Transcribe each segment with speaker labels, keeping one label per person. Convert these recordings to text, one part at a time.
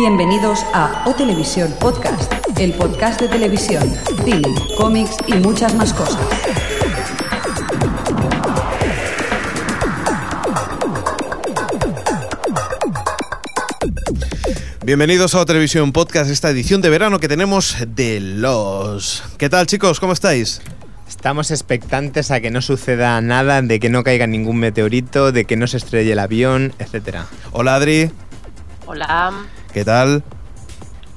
Speaker 1: Bienvenidos a O Televisión Podcast, el podcast de televisión, cine, cómics y muchas más cosas.
Speaker 2: Bienvenidos a O Televisión Podcast, esta edición de verano que tenemos de los... ¿Qué tal chicos? ¿Cómo estáis?
Speaker 3: Estamos expectantes a que no suceda nada, de que no caiga ningún meteorito, de que no se estrelle el avión, etcétera.
Speaker 2: Hola Adri,
Speaker 4: Hola,
Speaker 2: ¿qué tal?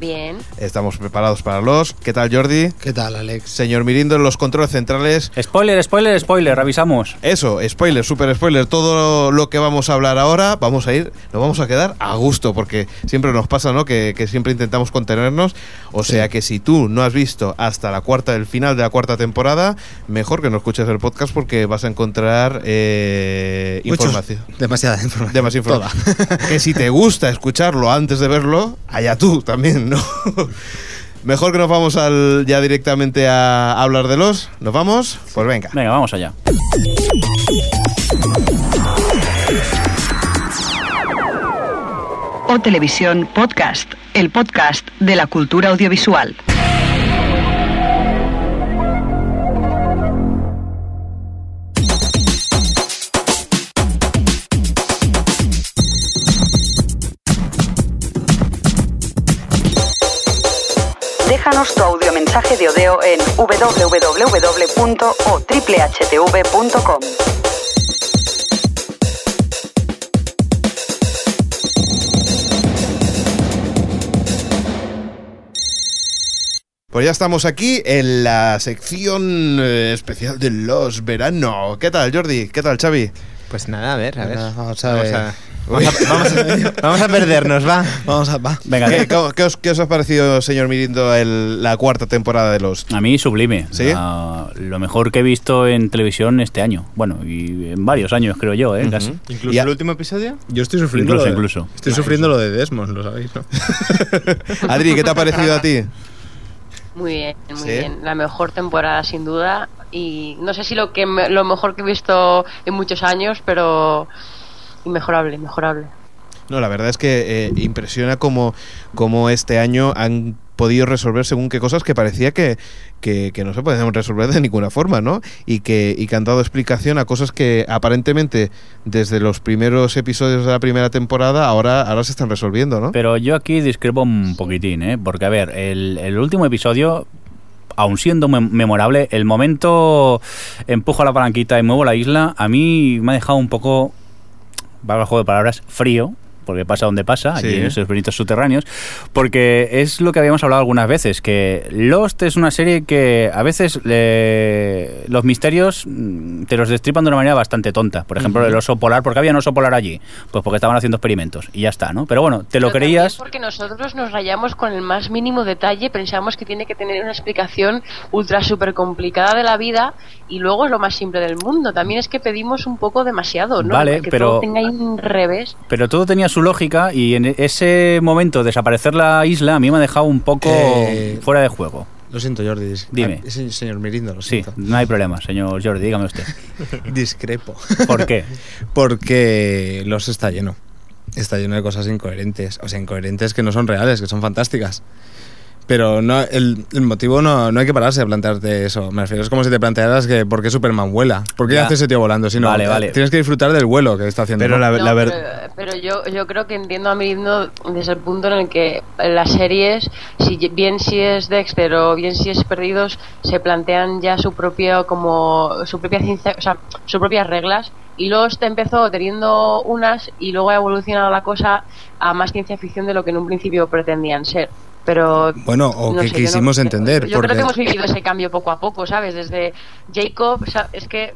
Speaker 4: Bien.
Speaker 2: Estamos preparados para los... ¿Qué tal Jordi?
Speaker 5: ¿Qué tal, Alex?
Speaker 2: Señor Mirindo en los controles centrales.
Speaker 6: Spoiler, spoiler, spoiler, avisamos.
Speaker 2: Eso, spoiler, super spoiler, todo lo que vamos a hablar ahora, vamos a ir, nos vamos a quedar a gusto, porque siempre nos pasa, ¿no? Que, que siempre intentamos contenernos. O sea que si tú no has visto hasta la cuarta, el final de la cuarta temporada, mejor que no escuches el podcast porque vas a encontrar eh,
Speaker 5: Muchos-
Speaker 2: información.
Speaker 5: Demasiada información.
Speaker 2: Demasiada información. Que si te gusta escucharlo antes de verlo, allá tú también, ¿no? Mejor que nos vamos al, ya directamente a hablar de los. ¿Nos vamos? Pues venga.
Speaker 6: Venga, vamos allá.
Speaker 1: O Televisión Podcast, el podcast de la cultura audiovisual. Déjanos tu audiomensaje de Odeo en www.otriplehtv.com.
Speaker 2: Pues ya estamos aquí en la sección eh, especial de los verano. ¿Qué tal, Jordi? ¿Qué tal, Xavi?
Speaker 3: Pues nada, a ver, a ver.
Speaker 5: Venga, vamos a ver.
Speaker 3: vamos a- vamos a- vamos a perdernos, va.
Speaker 5: Vamos a... Va.
Speaker 6: Venga,
Speaker 2: ¿Qué, cómo- qué os, qué os ha parecido, señor Mirindo, el- la cuarta temporada de los?
Speaker 6: a mí sublime.
Speaker 2: ¿Sí?
Speaker 6: La- lo mejor que he visto en televisión este año. Bueno, y en varios años, creo yo, ¿eh? Casi.
Speaker 3: Incluso el último episodio.
Speaker 5: Yo estoy sufriendo
Speaker 6: Incluso,
Speaker 5: lo de,
Speaker 6: incluso.
Speaker 5: Estoy sufriendo lo de Desmond, lo sabéis, ¿no?
Speaker 2: Adri, ¿qué te ha parecido a ti?
Speaker 4: Muy bien, muy
Speaker 2: ¿Sí?
Speaker 4: bien. La mejor temporada sin duda y no sé si lo que me- lo mejor que he visto en muchos años, pero inmejorable, mejorable.
Speaker 2: No, la verdad es que eh, impresiona cómo, cómo este año han podido resolver según qué cosas que parecía que, que, que no se podían resolver de ninguna forma, ¿no? Y que, y que han dado explicación a cosas que aparentemente desde los primeros episodios de la primera temporada ahora, ahora se están resolviendo, ¿no?
Speaker 6: Pero yo aquí discrepo un poquitín, ¿eh? Porque, a ver, el, el último episodio, aun siendo mem- memorable, el momento empujo la palanquita y muevo la isla, a mí me ha dejado un poco, valga el de palabras, frío. Porque pasa donde pasa, allí
Speaker 2: Sí.
Speaker 6: en esos bonitos subterráneos. Porque es lo que habíamos hablado algunas veces, que Lost es una serie que a veces le- los misterios mm, te los destripan de una manera bastante tonta. Por ejemplo, el oso polar, ¿por qué había un oso polar allí? Pues porque estaban haciendo experimentos y ya está, ¿no? Pero bueno, te lo
Speaker 4: Pero
Speaker 6: creías...
Speaker 4: Porque nosotros nos rayamos con el más mínimo detalle, pensamos que tiene que tener una explicación ultra súper complicada de la vida y luego es lo más simple del mundo. También es que pedimos un poco demasiado, ¿no?
Speaker 6: Vale,
Speaker 4: que
Speaker 6: pero-
Speaker 4: todo tenga ahí un revés.
Speaker 6: Pero todo tenía su lógica y en ese momento desaparecer la isla a mí me ha dejado un poco
Speaker 5: Eh,
Speaker 6: fuera de juego.
Speaker 5: Lo siento, Jordi.
Speaker 6: Dime.
Speaker 5: Ah, sí, señor Mirindo, lo
Speaker 6: Sí,
Speaker 5: siento.
Speaker 6: no hay problema, señor Jordi, dígame usted.
Speaker 5: Discrepo.
Speaker 6: ¿Por qué?
Speaker 5: Porque los está lleno. Está lleno de cosas incoherentes. O sea, incoherentes que no son reales, que son fantásticas. Pero no, el, el motivo no, no hay que pararse a plantearte eso. Me refiero, es como si te plantearas que por qué Superman vuela. ¿Por qué
Speaker 6: Ya.
Speaker 5: hace ese tío volando? Si no,
Speaker 6: Vale,
Speaker 5: eh,
Speaker 6: vale.
Speaker 5: Tienes que disfrutar del vuelo que está haciendo.
Speaker 2: Pero
Speaker 5: ¿no?
Speaker 2: la,
Speaker 4: No,
Speaker 2: la ver-
Speaker 4: pero, pero yo, yo creo que entiendo a Mirindo desde el punto en el que las series, si bien si es Dexter o bien si es Perdidos, se plantean ya su propio como su propia ciencia, o sea, sus propias reglas y luego te empezó teniendo unas y luego ha evolucionado la cosa a más ciencia ficción de lo que en un principio pretendían ser. Pero
Speaker 5: Bueno, o
Speaker 4: no
Speaker 5: que
Speaker 4: sé, yo no-
Speaker 5: quisimos entender.
Speaker 4: Yo creo que hemos vivido ese cambio poco a poco, ¿sabes? Desde Jacob, o sea, es que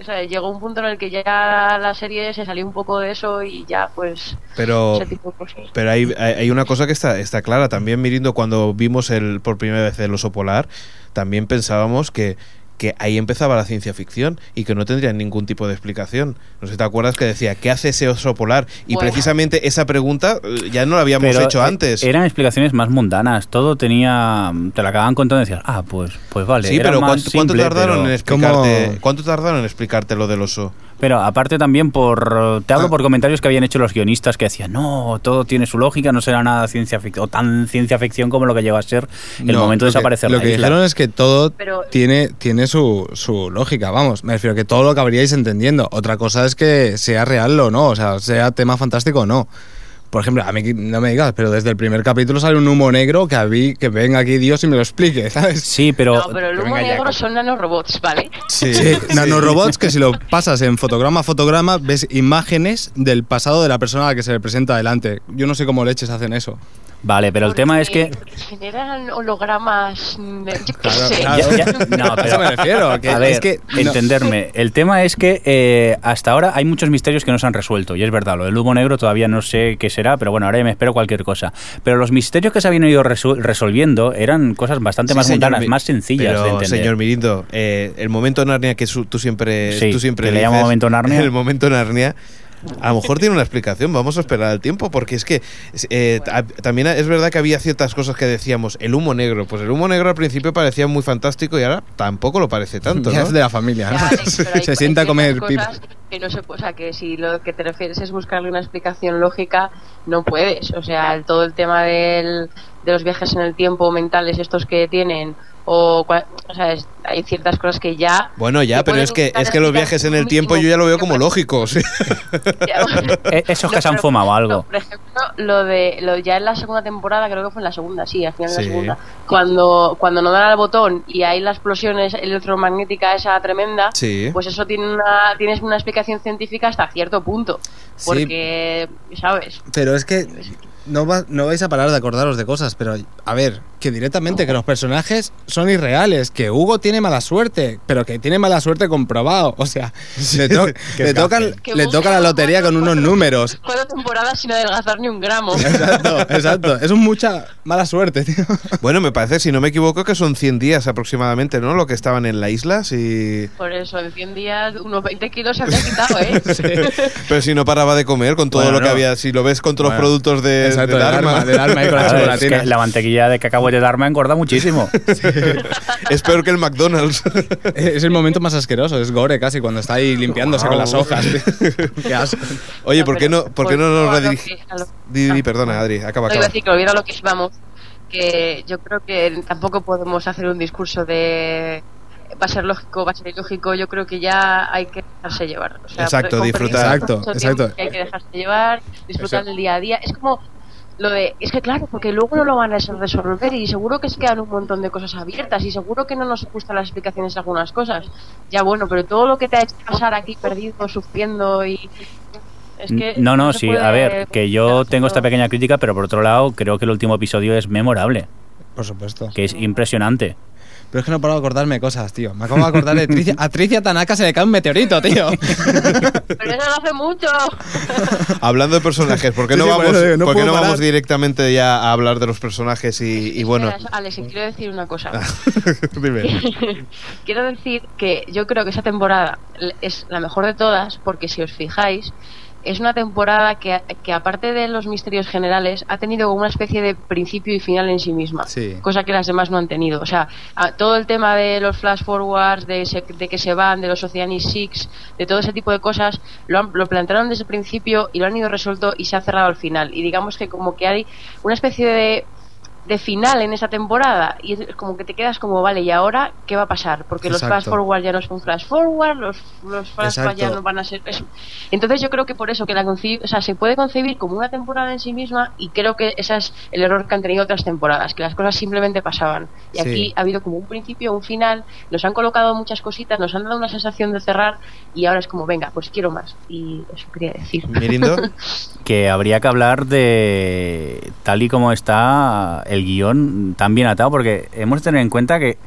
Speaker 4: o sea, llegó un punto en el que ya la serie se salió un poco de eso y ya, pues,
Speaker 2: pero
Speaker 4: ese tipo de cosas.
Speaker 2: Pero hay, hay hay una cosa que está, está clara. También, Mirindo, cuando vimos el por primera vez el oso polar, también pensábamos que, que ahí empezaba la ciencia ficción y que no tendría ningún tipo de explicación. No sé si te acuerdas que decía, ¿qué hace ese oso polar? Y
Speaker 4: Bueno.
Speaker 2: precisamente esa pregunta eh, ya no la habíamos
Speaker 6: Pero,
Speaker 2: hecho
Speaker 6: eh,
Speaker 2: antes.
Speaker 6: Eran explicaciones más mundanas. Todo tenía. Te la acababan contando y decías, ah, pues, pues vale.
Speaker 2: sí,
Speaker 6: era
Speaker 2: pero
Speaker 6: más
Speaker 2: ¿cuánto, cuánto tardaron
Speaker 6: pero-
Speaker 2: en explicarte?
Speaker 5: ¿Cómo?
Speaker 2: ¿Cuánto tardaron en explicarte lo del oso?
Speaker 6: Pero aparte también por. Te hablo
Speaker 5: Ah.
Speaker 6: por comentarios que habían hecho los guionistas que decían, no, todo tiene su lógica, no será nada ciencia ficción. O tan ciencia ficción como lo que llegó a ser el
Speaker 5: No,
Speaker 6: momento de
Speaker 5: lo que-
Speaker 6: desaparecer
Speaker 5: Lo que
Speaker 6: isla.
Speaker 5: dijeron es que todo
Speaker 4: Pero-
Speaker 5: tiene, tiene su, su lógica, vamos. Me refiero que todo lo que habríais entendiendo. Otra cosa es que sea real o no, o sea, sea tema fantástico o no. Por ejemplo, a mí no me digas, pero desde el primer capítulo sale un humo negro que, a mí- que venga aquí Dios y me lo explique, ¿sabes?
Speaker 6: Sí, pero.
Speaker 4: no, pero el humo negro son nanorobots, ¿vale?
Speaker 2: Sí,
Speaker 5: Sí, nanorobots que si lo pasas en fotograma a fotograma ves imágenes del pasado de la persona a la que se le presenta adelante. Yo no sé cómo leches hacen eso.
Speaker 6: Vale, pero el tema es que.
Speaker 4: Generan hologramas. Yo qué
Speaker 5: Claro,
Speaker 4: sé.
Speaker 5: claro.
Speaker 6: Ya- ya- no,
Speaker 5: A
Speaker 6: pero-
Speaker 5: eso me refiero, que
Speaker 6: a ver,
Speaker 5: es que no-
Speaker 6: entenderme. El tema es que eh, hasta ahora hay muchos misterios que no se han resuelto. Y es verdad, lo del humo negro todavía no sé qué será, pero bueno, ahora ya me espero cualquier cosa. Pero los misterios que se habían ido resu- resolviendo eran cosas bastante
Speaker 2: Sí,
Speaker 6: más mundanas,
Speaker 2: Mi-
Speaker 6: más sencillas
Speaker 2: pero,
Speaker 6: de entender.
Speaker 2: Señor Mirindo, eh, el momento Narnia que su- tú siempre,
Speaker 6: Sí,
Speaker 2: tú siempre
Speaker 6: que le llamo momento Narnia.
Speaker 2: El momento Narnia. A lo mejor tiene una explicación, vamos a esperar al tiempo, porque es que eh, ta- también es verdad que había ciertas cosas que decíamos, el humo negro, pues el humo negro al principio parecía muy fantástico y ahora tampoco lo parece tanto,
Speaker 5: ya
Speaker 2: ¿no?
Speaker 5: es de la familia. ¿no?
Speaker 4: Ya, pero hay-
Speaker 5: se sienta a comer
Speaker 4: ciertas
Speaker 5: pipa.
Speaker 4: cosas Que no se, o sea, que si lo que te refieres es buscarle una explicación lógica, no puedes. O sea, el- todo el tema del, de los viajes en el tiempo mentales, estos que tienen, o, cua- o sea, es- hay ciertas cosas que ya.
Speaker 2: Bueno, ya, pero es que es que los viajes en el tiempo yo ya lo veo como lógicos.
Speaker 4: Ya,
Speaker 6: Eh, esos que se han fumado algo.
Speaker 4: Por ejemplo, lo de lo ya en la segunda temporada, creo que fue en la segunda, sí, al final de la segunda, cuando cuando no dan al botón y hay la explosión es- electromagnética esa tremenda,
Speaker 2: Sí.
Speaker 4: pues eso tiene una tienes una explicación científica hasta cierto punto,
Speaker 5: Sí.
Speaker 4: porque sabes.
Speaker 5: Pero es que no, va- no vais a parar de acordaros de cosas, pero a ver, que directamente que los personajes son irreales, que Hugo tiene mala suerte, pero que tiene mala suerte comprobado. O sea, le, to- le tocan- le toca la lotería con unos números.
Speaker 4: Cuatro temporadas sin adelgazar ni un gramo.
Speaker 5: Exacto, exacto. Es mucha mala suerte, tío.
Speaker 2: Bueno, me parece, si no me equivoco, que son 100 días aproximadamente, ¿no? Lo que estaban en la isla, sí.
Speaker 4: Por eso, en 100 días, unos 20 kilos se había quitado, ¿eh?
Speaker 2: Pero si no paraba de comer con todo
Speaker 6: Bueno,
Speaker 2: lo que
Speaker 6: no.
Speaker 2: había, si lo ves con todos
Speaker 5: Bueno,
Speaker 2: los productos de,
Speaker 5: exacto,
Speaker 2: de
Speaker 5: del
Speaker 2: Dharma.
Speaker 5: Dharma, del Dharma y con la
Speaker 6: es que la mantequilla de cacahuete de Dharma engorda muchísimo.
Speaker 2: es peor que el McDonald's.
Speaker 5: Es el momento más asqueroso, es gore casi, cuando está ahí limpiándose con las hojas. tío. Qué asco.
Speaker 2: Oye, ¿por qué no, por qué no nos
Speaker 4: a lo
Speaker 2: redirigimos? perdona, Adri, acaba,
Speaker 4: No, iba
Speaker 2: acaba.
Speaker 4: a decir que lo que íbamos, que yo creo que tampoco podemos hacer un discurso de va a ser lógico, va a ser ilógico, yo creo que ya hay que dejarse llevar. O sea,
Speaker 2: Exacto, disfrutar.
Speaker 5: Exacto, exacto.
Speaker 4: hay que dejarse llevar, disfrutar
Speaker 5: Eso.
Speaker 4: del día a día. Es como lo de, es que claro, porque luego no lo van a resolver y seguro que se quedan un montón de cosas abiertas y seguro que no nos gustan las explicaciones de algunas cosas. Ya bueno, pero todo lo que te ha hecho pasar aquí perdido, sufriendo y... Es que
Speaker 6: no, no, sí,
Speaker 4: puede-
Speaker 6: a ver, que yo tengo esta pequeña crítica, pero por otro lado, creo que el último episodio es memorable,
Speaker 5: Por supuesto.
Speaker 6: que es impresionante.
Speaker 5: Pero es que no de acordarme de cosas, tío. Me acabo de acordar de Tricia. A Tricia Tanaka se le cae un meteorito, tío.
Speaker 4: Pero eso no hace mucho.
Speaker 2: Hablando de personajes, ¿por qué
Speaker 5: Sí,
Speaker 2: no
Speaker 5: sí,
Speaker 2: vamos,
Speaker 5: digo, no
Speaker 2: por qué
Speaker 5: puedo
Speaker 2: no vamos directamente ya a hablar de los personajes y, y bueno?
Speaker 4: Espera, Alex, quiero decir una cosa.
Speaker 2: Dime.
Speaker 4: quiero decir que yo creo que esa temporada es la mejor de todas porque si os fijáis es una temporada que, que aparte de los misterios generales ha tenido una especie de principio y final en sí misma
Speaker 5: Sí.
Speaker 4: cosa que las demás no han tenido o sea a- todo el tema de los flash forwards de, se- de que se van de los Oceanic Six de todo ese tipo de cosas lo, han- lo plantearon desde el principio y lo han ido resuelto y se ha cerrado al final y digamos que como que hay una especie de de final en esa temporada y es como que te quedas como vale y ahora qué va a pasar porque los flash forward ya no son flash forward los, los flashback ya
Speaker 5: Exacto.
Speaker 4: no van a ser eso. entonces yo creo que por eso que la conci- o sea se puede concebir como una temporada en sí misma y creo que ese es el error que han tenido otras temporadas que las cosas simplemente pasaban y
Speaker 5: Sí.
Speaker 4: aquí ha habido como un principio un final nos han colocado muchas cositas nos han dado una sensación de cerrar y ahora es como venga pues quiero más y eso quería decir
Speaker 6: que habría que hablar de tal y como está el guion tan bien atado, porque hemos de tener en cuenta que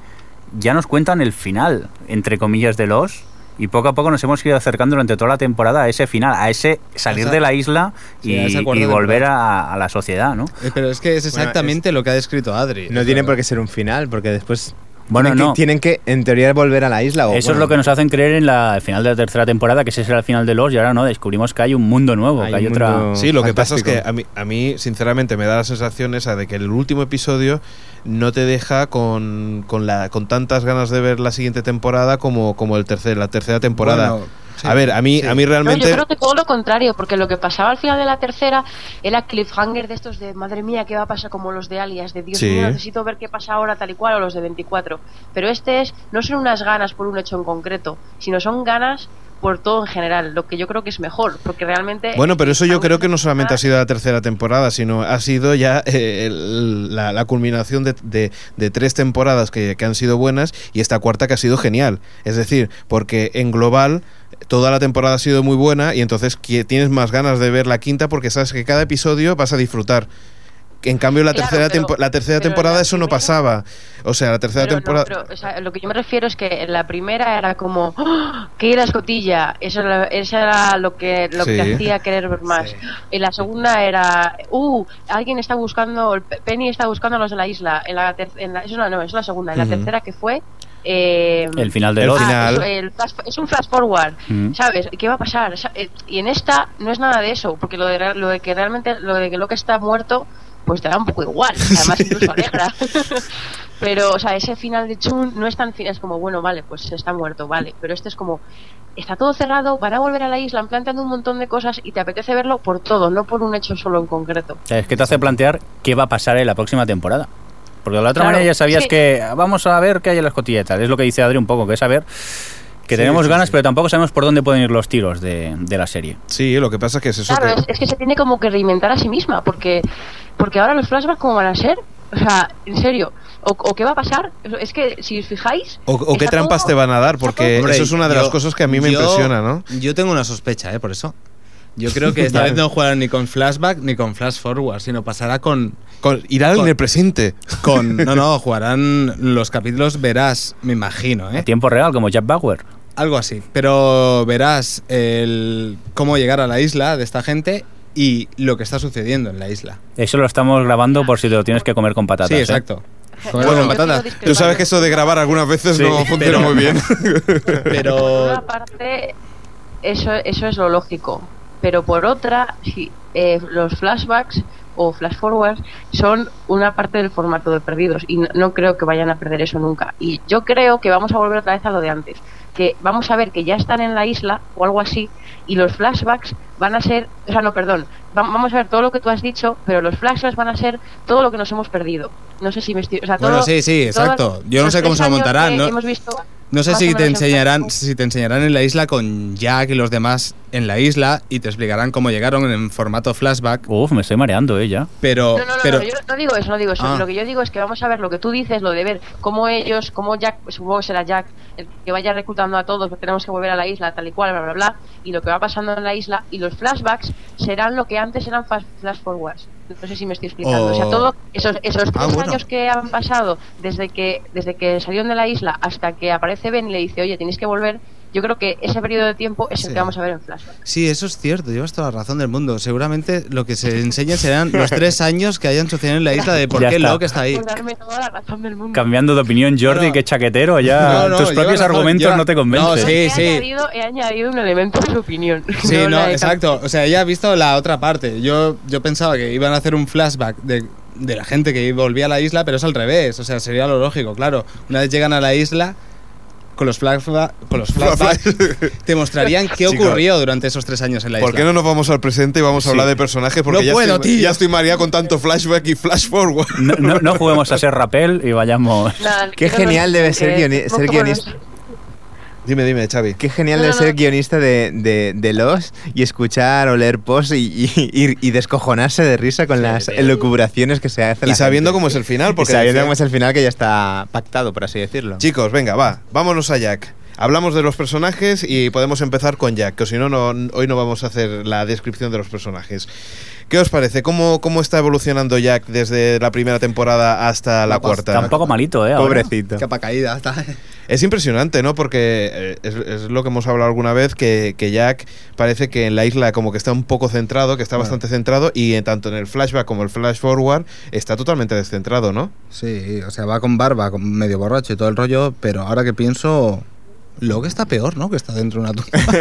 Speaker 6: ya nos cuentan el final, entre comillas, de los... Y poco a poco nos hemos ido acercando durante toda la temporada a ese final, a ese salir de la isla y, volver a, a la sociedad, ¿no?
Speaker 5: Eh, Pero es que es exactamente lo que ha descrito Adri.
Speaker 3: No tiene por qué ser un final, porque después
Speaker 6: Bueno,
Speaker 3: tienen,
Speaker 6: no.
Speaker 3: que, tienen que, en teoría, volver a la isla. O,
Speaker 6: Eso es lo que nos hacen creer en la al final de la tercera temporada, que ese será el final de los, y ahora no, descubrimos que hay un mundo nuevo,
Speaker 3: Hay
Speaker 6: que hay otra...
Speaker 2: Sí, lo que pasa es que
Speaker 3: fantástico.
Speaker 2: a mí, a mí, sinceramente, me da la sensación esa de que el último episodio no te deja con, con, la, con tantas ganas de ver la siguiente temporada como, como el tercer, la tercera temporada.
Speaker 5: Bueno, sí,
Speaker 2: a ver, a mí,
Speaker 5: sí.
Speaker 2: a mí
Speaker 4: No,
Speaker 2: realmente...
Speaker 4: yo creo que todo lo contrario, porque lo que pasaba al final de la tercera era cliffhanger de estos de madre mía, ¿qué va a pasar? Como los de Alias, de Dios
Speaker 2: Sí.
Speaker 4: mío, necesito ver qué pasa ahora tal y cual, o los de 24. Pero este es, no son unas ganas por un hecho en concreto, sino son ganas por todo en general, lo que yo creo que es mejor, porque realmente...
Speaker 2: Bueno, pero eso yo creo que no solamente ha sido la tercera temporada, sino ha sido ya eh, el- la, la culminación de, de- de tres temporadas que, que han sido buenas y esta cuarta que ha sido genial. Es decir, porque en global toda la temporada ha sido muy buena y entonces tienes más ganas de ver la quinta porque sabes que cada episodio vas a disfrutar. En cambio, la
Speaker 4: Claro,
Speaker 2: tercera,
Speaker 4: pero-
Speaker 2: la tercera temporada
Speaker 4: la
Speaker 2: eso no pasaba. O sea, la tercera
Speaker 4: Pero no,
Speaker 2: temporada...
Speaker 4: pero, o sea, lo que yo me refiero es que en la primera era como ¡Ah! que ir a escotilla, eso era, eso era lo que lo que hacía querer ver más.
Speaker 5: Sí.
Speaker 4: En la segunda era uh, alguien está buscando, Penny está buscando a los de la isla. En la, en la- eso no, no, eso es la segunda. En la tercera que fue eh,
Speaker 6: El final de
Speaker 2: El
Speaker 6: los...
Speaker 2: final.
Speaker 4: Ah, el flash- es un flash forward,
Speaker 6: Mm.
Speaker 4: ¿sabes? ¿Qué va a pasar? Sa- eh, Y en esta no es nada de eso, porque lo de, lo de que realmente, lo de que lo que está muerto, pues te da un poco igual, además incluso alegra. pero, o sea, ese final de Chun no es tan fin, es como, bueno, vale, pues está muerto, vale, pero este es como, está todo cerrado, van a volver a la isla, han planteado un montón de cosas y te apetece verlo por todo, no por un hecho solo en concreto.
Speaker 6: Es que te hace plantear qué va a pasar en la próxima temporada. Porque de la otra
Speaker 4: Claro,
Speaker 6: manera ya sabías
Speaker 4: sí.
Speaker 6: que vamos a ver qué hay en las cotillas y tal. Es lo que dice Adri un poco, que es saber que
Speaker 5: Sí,
Speaker 6: tenemos
Speaker 5: sí,
Speaker 6: ganas,
Speaker 5: sí.
Speaker 6: pero tampoco sabemos por dónde pueden ir los tiros de, de la serie.
Speaker 2: Sí, lo que pasa es que es eso
Speaker 4: Claro,
Speaker 2: que-
Speaker 4: es, es que se tiene como que reinventar a sí misma, porque porque ahora los flashbacks, ¿cómo van a ser? O sea, en serio, ¿o, o qué va a pasar? Es que, si os fijáis...
Speaker 2: O, o qué trampas
Speaker 4: todo-
Speaker 2: te van a dar, porque eso es una de
Speaker 5: yo-
Speaker 2: las cosas que a mí me
Speaker 5: yo-
Speaker 2: impresiona, ¿no?
Speaker 5: Yo tengo una sospecha, ¿eh? Por eso. Yo creo que esta vez no jugarán ni con flashback ni con flash forward, sino pasará con.
Speaker 2: Con, irán
Speaker 5: Con-
Speaker 2: en el presente.
Speaker 5: con no, no, jugarán los capítulos, verás, me imagino,
Speaker 6: A
Speaker 5: ¿eh?
Speaker 6: tiempo real, como Jack Bauer.
Speaker 5: Algo así. Pero verás el cómo llegar a la isla de esta gente y lo que está sucediendo en la isla.
Speaker 6: Eso lo estamos grabando por si te lo tienes que comer con patatas.
Speaker 5: Sí,
Speaker 6: ¿eh?
Speaker 5: exacto. Comerlo con patatas.
Speaker 2: Tú sabes que eso de grabar algunas veces
Speaker 6: Sí,
Speaker 2: no funciona
Speaker 5: pero-
Speaker 2: muy bien.
Speaker 4: Por
Speaker 5: Pero
Speaker 4: una parte, eso, eso es lo lógico. Pero por otra, si, eh, los flashbacks o flash forwards son una parte del formato de perdidos y no, no creo que vayan a perder eso nunca. Y yo creo que vamos a volver otra vez a lo de antes. Que vamos a ver que ya están en la isla o algo así y los flashbacks van a ser, o sea, no, perdón, va- vamos a ver todo lo que tú has dicho, pero los flashbacks van a ser todo lo que nos hemos perdido. No sé si me estoy, o sea,
Speaker 5: Bueno, sí, sí, exacto. Yo no sé cómo se montarán, ¿no?
Speaker 4: hemos visto
Speaker 5: no sé si te enseñarán si te enseñarán en la isla con Jack y los demás en la isla y te explicarán cómo llegaron en formato flashback,
Speaker 6: Uf, me estoy mareando, ¿eh? Ya.
Speaker 5: pero
Speaker 4: No, no, no,
Speaker 5: pero
Speaker 4: no, yo no digo eso, no digo eso.
Speaker 5: Ah.
Speaker 4: Lo que yo digo es que vamos a ver lo que tú dices, lo de ver cómo ellos, cómo Jack, supongo que será Jack, el que vaya reclutando a todos, porque tenemos que volver a la isla, tal y cual, bla, bla, bla, y lo que va pasando en la isla, y los flashbacks serán lo que antes eran flash, flash forwards. No sé si me estoy explicando. O sea,
Speaker 5: Oh.
Speaker 4: todo, esos, esos tres
Speaker 5: Ah, bueno.
Speaker 4: años que han pasado desde que, desde que salieron de la isla hasta que aparece Ben y le dice, oye, tenéis que volver, yo creo que ese periodo de tiempo es el
Speaker 5: Sí.
Speaker 4: que vamos a ver en flashback.
Speaker 5: Sí, eso es cierto, llevas toda la razón del mundo. Seguramente lo que se enseña serán los tres años que hayan sucedido en la isla de por
Speaker 6: Ya
Speaker 5: qué
Speaker 6: está.
Speaker 5: Locke está ahí.
Speaker 4: Por darme toda la razón del mundo.
Speaker 6: Cambiando de opinión, Jordi,
Speaker 5: No.
Speaker 6: que chaquetero, ya
Speaker 5: No, no,
Speaker 6: tus propios
Speaker 5: razón,
Speaker 6: argumentos no te convencen.
Speaker 5: No, sí,
Speaker 4: he,
Speaker 5: sí.
Speaker 4: Añadido, he añadido un elemento de su opinión.
Speaker 5: Sí, no, exacto. O sea, ella ha visto la otra parte. Yo, yo pensaba que iban a hacer un flashback de, de la gente que volvía a la isla, pero es al revés. O sea, sería lo lógico, claro. Una vez llegan a la isla, con los, flashba- con los flashbacks, te mostrarían qué ocurrió durante esos tres años en la
Speaker 2: ¿Por
Speaker 5: isla.
Speaker 2: qué no nos vamos al presente y vamos a
Speaker 6: Sí.
Speaker 2: hablar de personajes? Porque
Speaker 5: No
Speaker 2: ya,
Speaker 5: puedo,
Speaker 2: estoy,
Speaker 5: tío.
Speaker 2: ya estoy mareado con tanto flashback y flash forward.
Speaker 6: No, no- no juguemos a ser rapel y vayamos.
Speaker 3: Qué genial debe ser guioni- ser guionista.
Speaker 2: Dime, dime, Xavi.
Speaker 3: Qué genial
Speaker 4: No,
Speaker 3: de
Speaker 4: no,
Speaker 3: ser
Speaker 4: no.
Speaker 3: guionista de, de, de los y escuchar o leer posts y, y, y- y descojonarse de risa con las elucubraciones que se hacen.
Speaker 2: Y sabiendo cómo es el final,
Speaker 3: Porque
Speaker 2: porque
Speaker 3: sabiendo cómo es el final que ya está pactado, por así decirlo.
Speaker 2: Chicos, venga, va, vámonos a Jack. Hablamos de los personajes y podemos empezar con Jack, que si no, no, hoy no vamos a hacer la descripción de los personajes. ¿Qué os parece? ¿Cómo, cómo está evolucionando Jack desde la primera temporada hasta la cuarta?
Speaker 6: Está un poco malito, ¿eh? ahora.
Speaker 3: Pobrecito.
Speaker 5: Capa caída. Está.
Speaker 2: Es impresionante, ¿no? Porque eh, es, es lo que hemos hablado alguna vez, que, que Jack parece que en la isla como que está un poco centrado, que está
Speaker 5: Bueno.
Speaker 2: bastante centrado, y en tanto en el flashback como el flash forward está totalmente descentrado, ¿no?
Speaker 5: Sí, o sea, va con barba, con medio borracho y todo el rollo, pero ahora que pienso, lo que está peor, ¿no? Que está dentro de una tumba.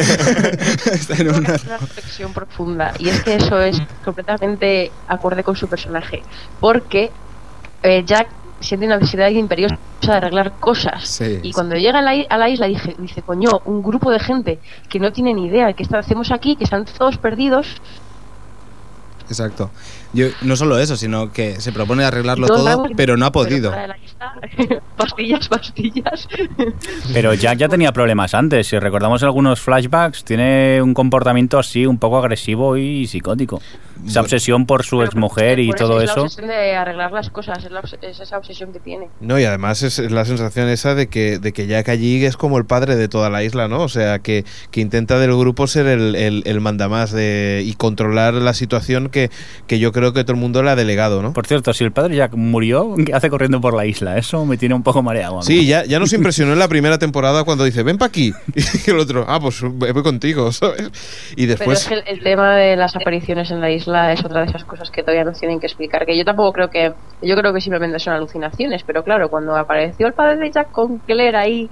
Speaker 5: está en una...
Speaker 4: Es una reflexión profunda y es que eso es completamente acorde con su personaje porque eh, Jack siente una necesidad imperiosa de arreglar cosas
Speaker 5: Sí,
Speaker 4: y
Speaker 5: sí.
Speaker 4: cuando llega a la, i- a la isla dije, dice coño un grupo de gente que no tiene ni idea de qué está- hacemos aquí que están todos perdidos
Speaker 5: Exacto. Yo, no solo eso, sino que se propone arreglarlo todo, pero no ha podido.
Speaker 4: pastillas pastillas
Speaker 6: Pero Jack ya tenía problemas antes. Si recordamos algunos flashbacks, tiene un comportamiento así un poco agresivo y psicótico. Esa obsesión por su
Speaker 4: Pero
Speaker 6: exmujer y
Speaker 4: por
Speaker 6: todo
Speaker 4: es la
Speaker 6: eso.
Speaker 4: obsesión de arreglar las cosas es, la obs- es esa obsesión que tiene
Speaker 2: No, y además es es la sensación esa de que, de que Jack allí es como el padre de toda la isla, ¿no? O sea, que, que intenta del grupo ser el, el, el mandamás de, y controlar la situación que, que yo creo que todo el mundo le ha delegado, ¿no?
Speaker 6: Por cierto, si el padre Jack murió, ¿qué hace corriendo por la isla? Eso me tiene un poco mareado.
Speaker 2: Sí, ya, ya nos impresionó en la primera temporada cuando dice, ven para aquí. Y el otro, ah, pues voy contigo, ¿sabes? Y
Speaker 4: Pero
Speaker 2: después...
Speaker 4: es que el, el tema de las apariciones en la isla es otra de esas cosas que todavía nos tienen que explicar. Que yo tampoco creo que. Yo creo que simplemente son alucinaciones. Pero claro, cuando apareció el padre de Jack con Claire ahí.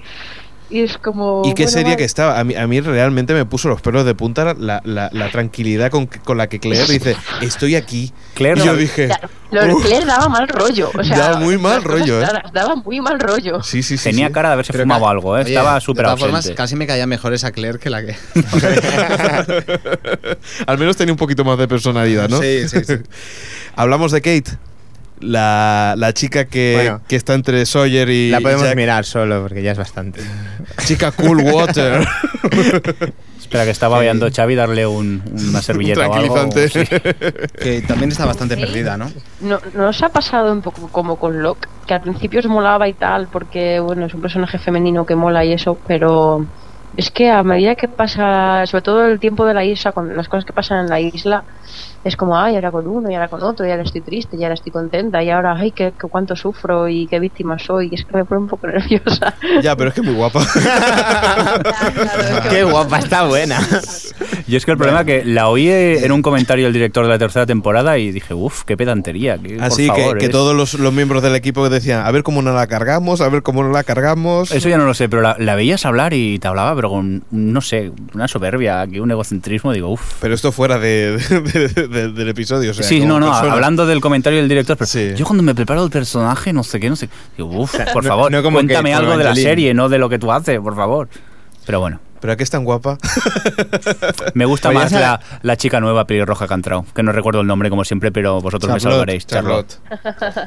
Speaker 4: Y es como.
Speaker 2: Y qué
Speaker 4: bueno,
Speaker 2: seria
Speaker 4: vale.
Speaker 2: que estaba. A mí, a mí realmente me puso los pelos de punta la, la, la tranquilidad con, con la que Claire dice, estoy aquí.
Speaker 6: Claire
Speaker 2: y yo dije.
Speaker 4: Claire daba mal rollo. O sea,
Speaker 2: Daba muy mal rollo, ¿eh?
Speaker 4: Daba muy mal rollo.
Speaker 2: Sí, sí, sí.
Speaker 6: Tenía
Speaker 2: sí.
Speaker 6: cara de haberse
Speaker 5: Pero
Speaker 6: fumado algo, ¿eh?
Speaker 5: Oye,
Speaker 6: Estaba súper
Speaker 5: De todas formas,
Speaker 6: ausente.
Speaker 5: casi me caía mejor esa Claire que la que.
Speaker 2: Al menos tenía un poquito más de personalidad, ¿no?
Speaker 5: Sí, sí, sí.
Speaker 2: Hablamos de Kate. La, la chica que,
Speaker 3: Bueno.
Speaker 2: que está entre Sawyer y
Speaker 3: La podemos
Speaker 2: Jack.
Speaker 3: mirar solo porque ya es bastante.
Speaker 2: Chica Cool Water.
Speaker 6: Espera, que estaba babeando Xavi darle un- una servilleta o algo. Sí.
Speaker 5: que también está bastante
Speaker 4: Sí.
Speaker 5: perdida, ¿no?
Speaker 4: ¿No, ¿No os ha pasado un poco como con Locke? Que al principio os molaba y tal, porque bueno, es un personaje femenino que mola y eso, pero es que a medida que pasa, sobre todo el tiempo de la isla, con las cosas que pasan en la isla, es como, ay, ahora con uno, y ahora con otro, y ahora estoy triste, y ahora estoy contenta, y ahora, ay, qué, qué cuánto sufro y qué víctima soy, y es que me pone un poco nerviosa.
Speaker 2: ya, pero es que muy guapa.
Speaker 3: Qué guapa, está buena.
Speaker 6: Y es que el problema es que la oí en un comentario del director de la tercera temporada y dije, uff, qué pedantería. que, por
Speaker 2: Así
Speaker 6: favor,
Speaker 2: que, que
Speaker 6: es-
Speaker 2: todos los, los miembros del equipo decían, a ver cómo no la cargamos, a ver cómo no la cargamos.
Speaker 6: Eso ya no lo sé, pero la, la veías hablar y te hablaba, pero con, no sé, una soberbia, que un egocentrismo, digo, uff.
Speaker 2: Pero esto fuera de, de- de- del episodio. o sea,
Speaker 6: Sí, no, no,
Speaker 2: persona.
Speaker 6: hablando del comentario del director, pero
Speaker 2: Sí.
Speaker 6: yo cuando me preparo el personaje, no sé qué, no sé. Digo, uff, por
Speaker 3: no-
Speaker 6: favor,
Speaker 3: no como
Speaker 6: cuéntame
Speaker 3: que
Speaker 6: algo de la serie, no de lo que tú haces, por favor. Pero bueno,
Speaker 2: Pero aquí es tan guapa.
Speaker 6: me gusta
Speaker 3: ya
Speaker 6: más la, la chica nueva pelirroja que ha entrado, que no recuerdo el nombre como siempre, pero vosotros me salvaréis. Charlotte.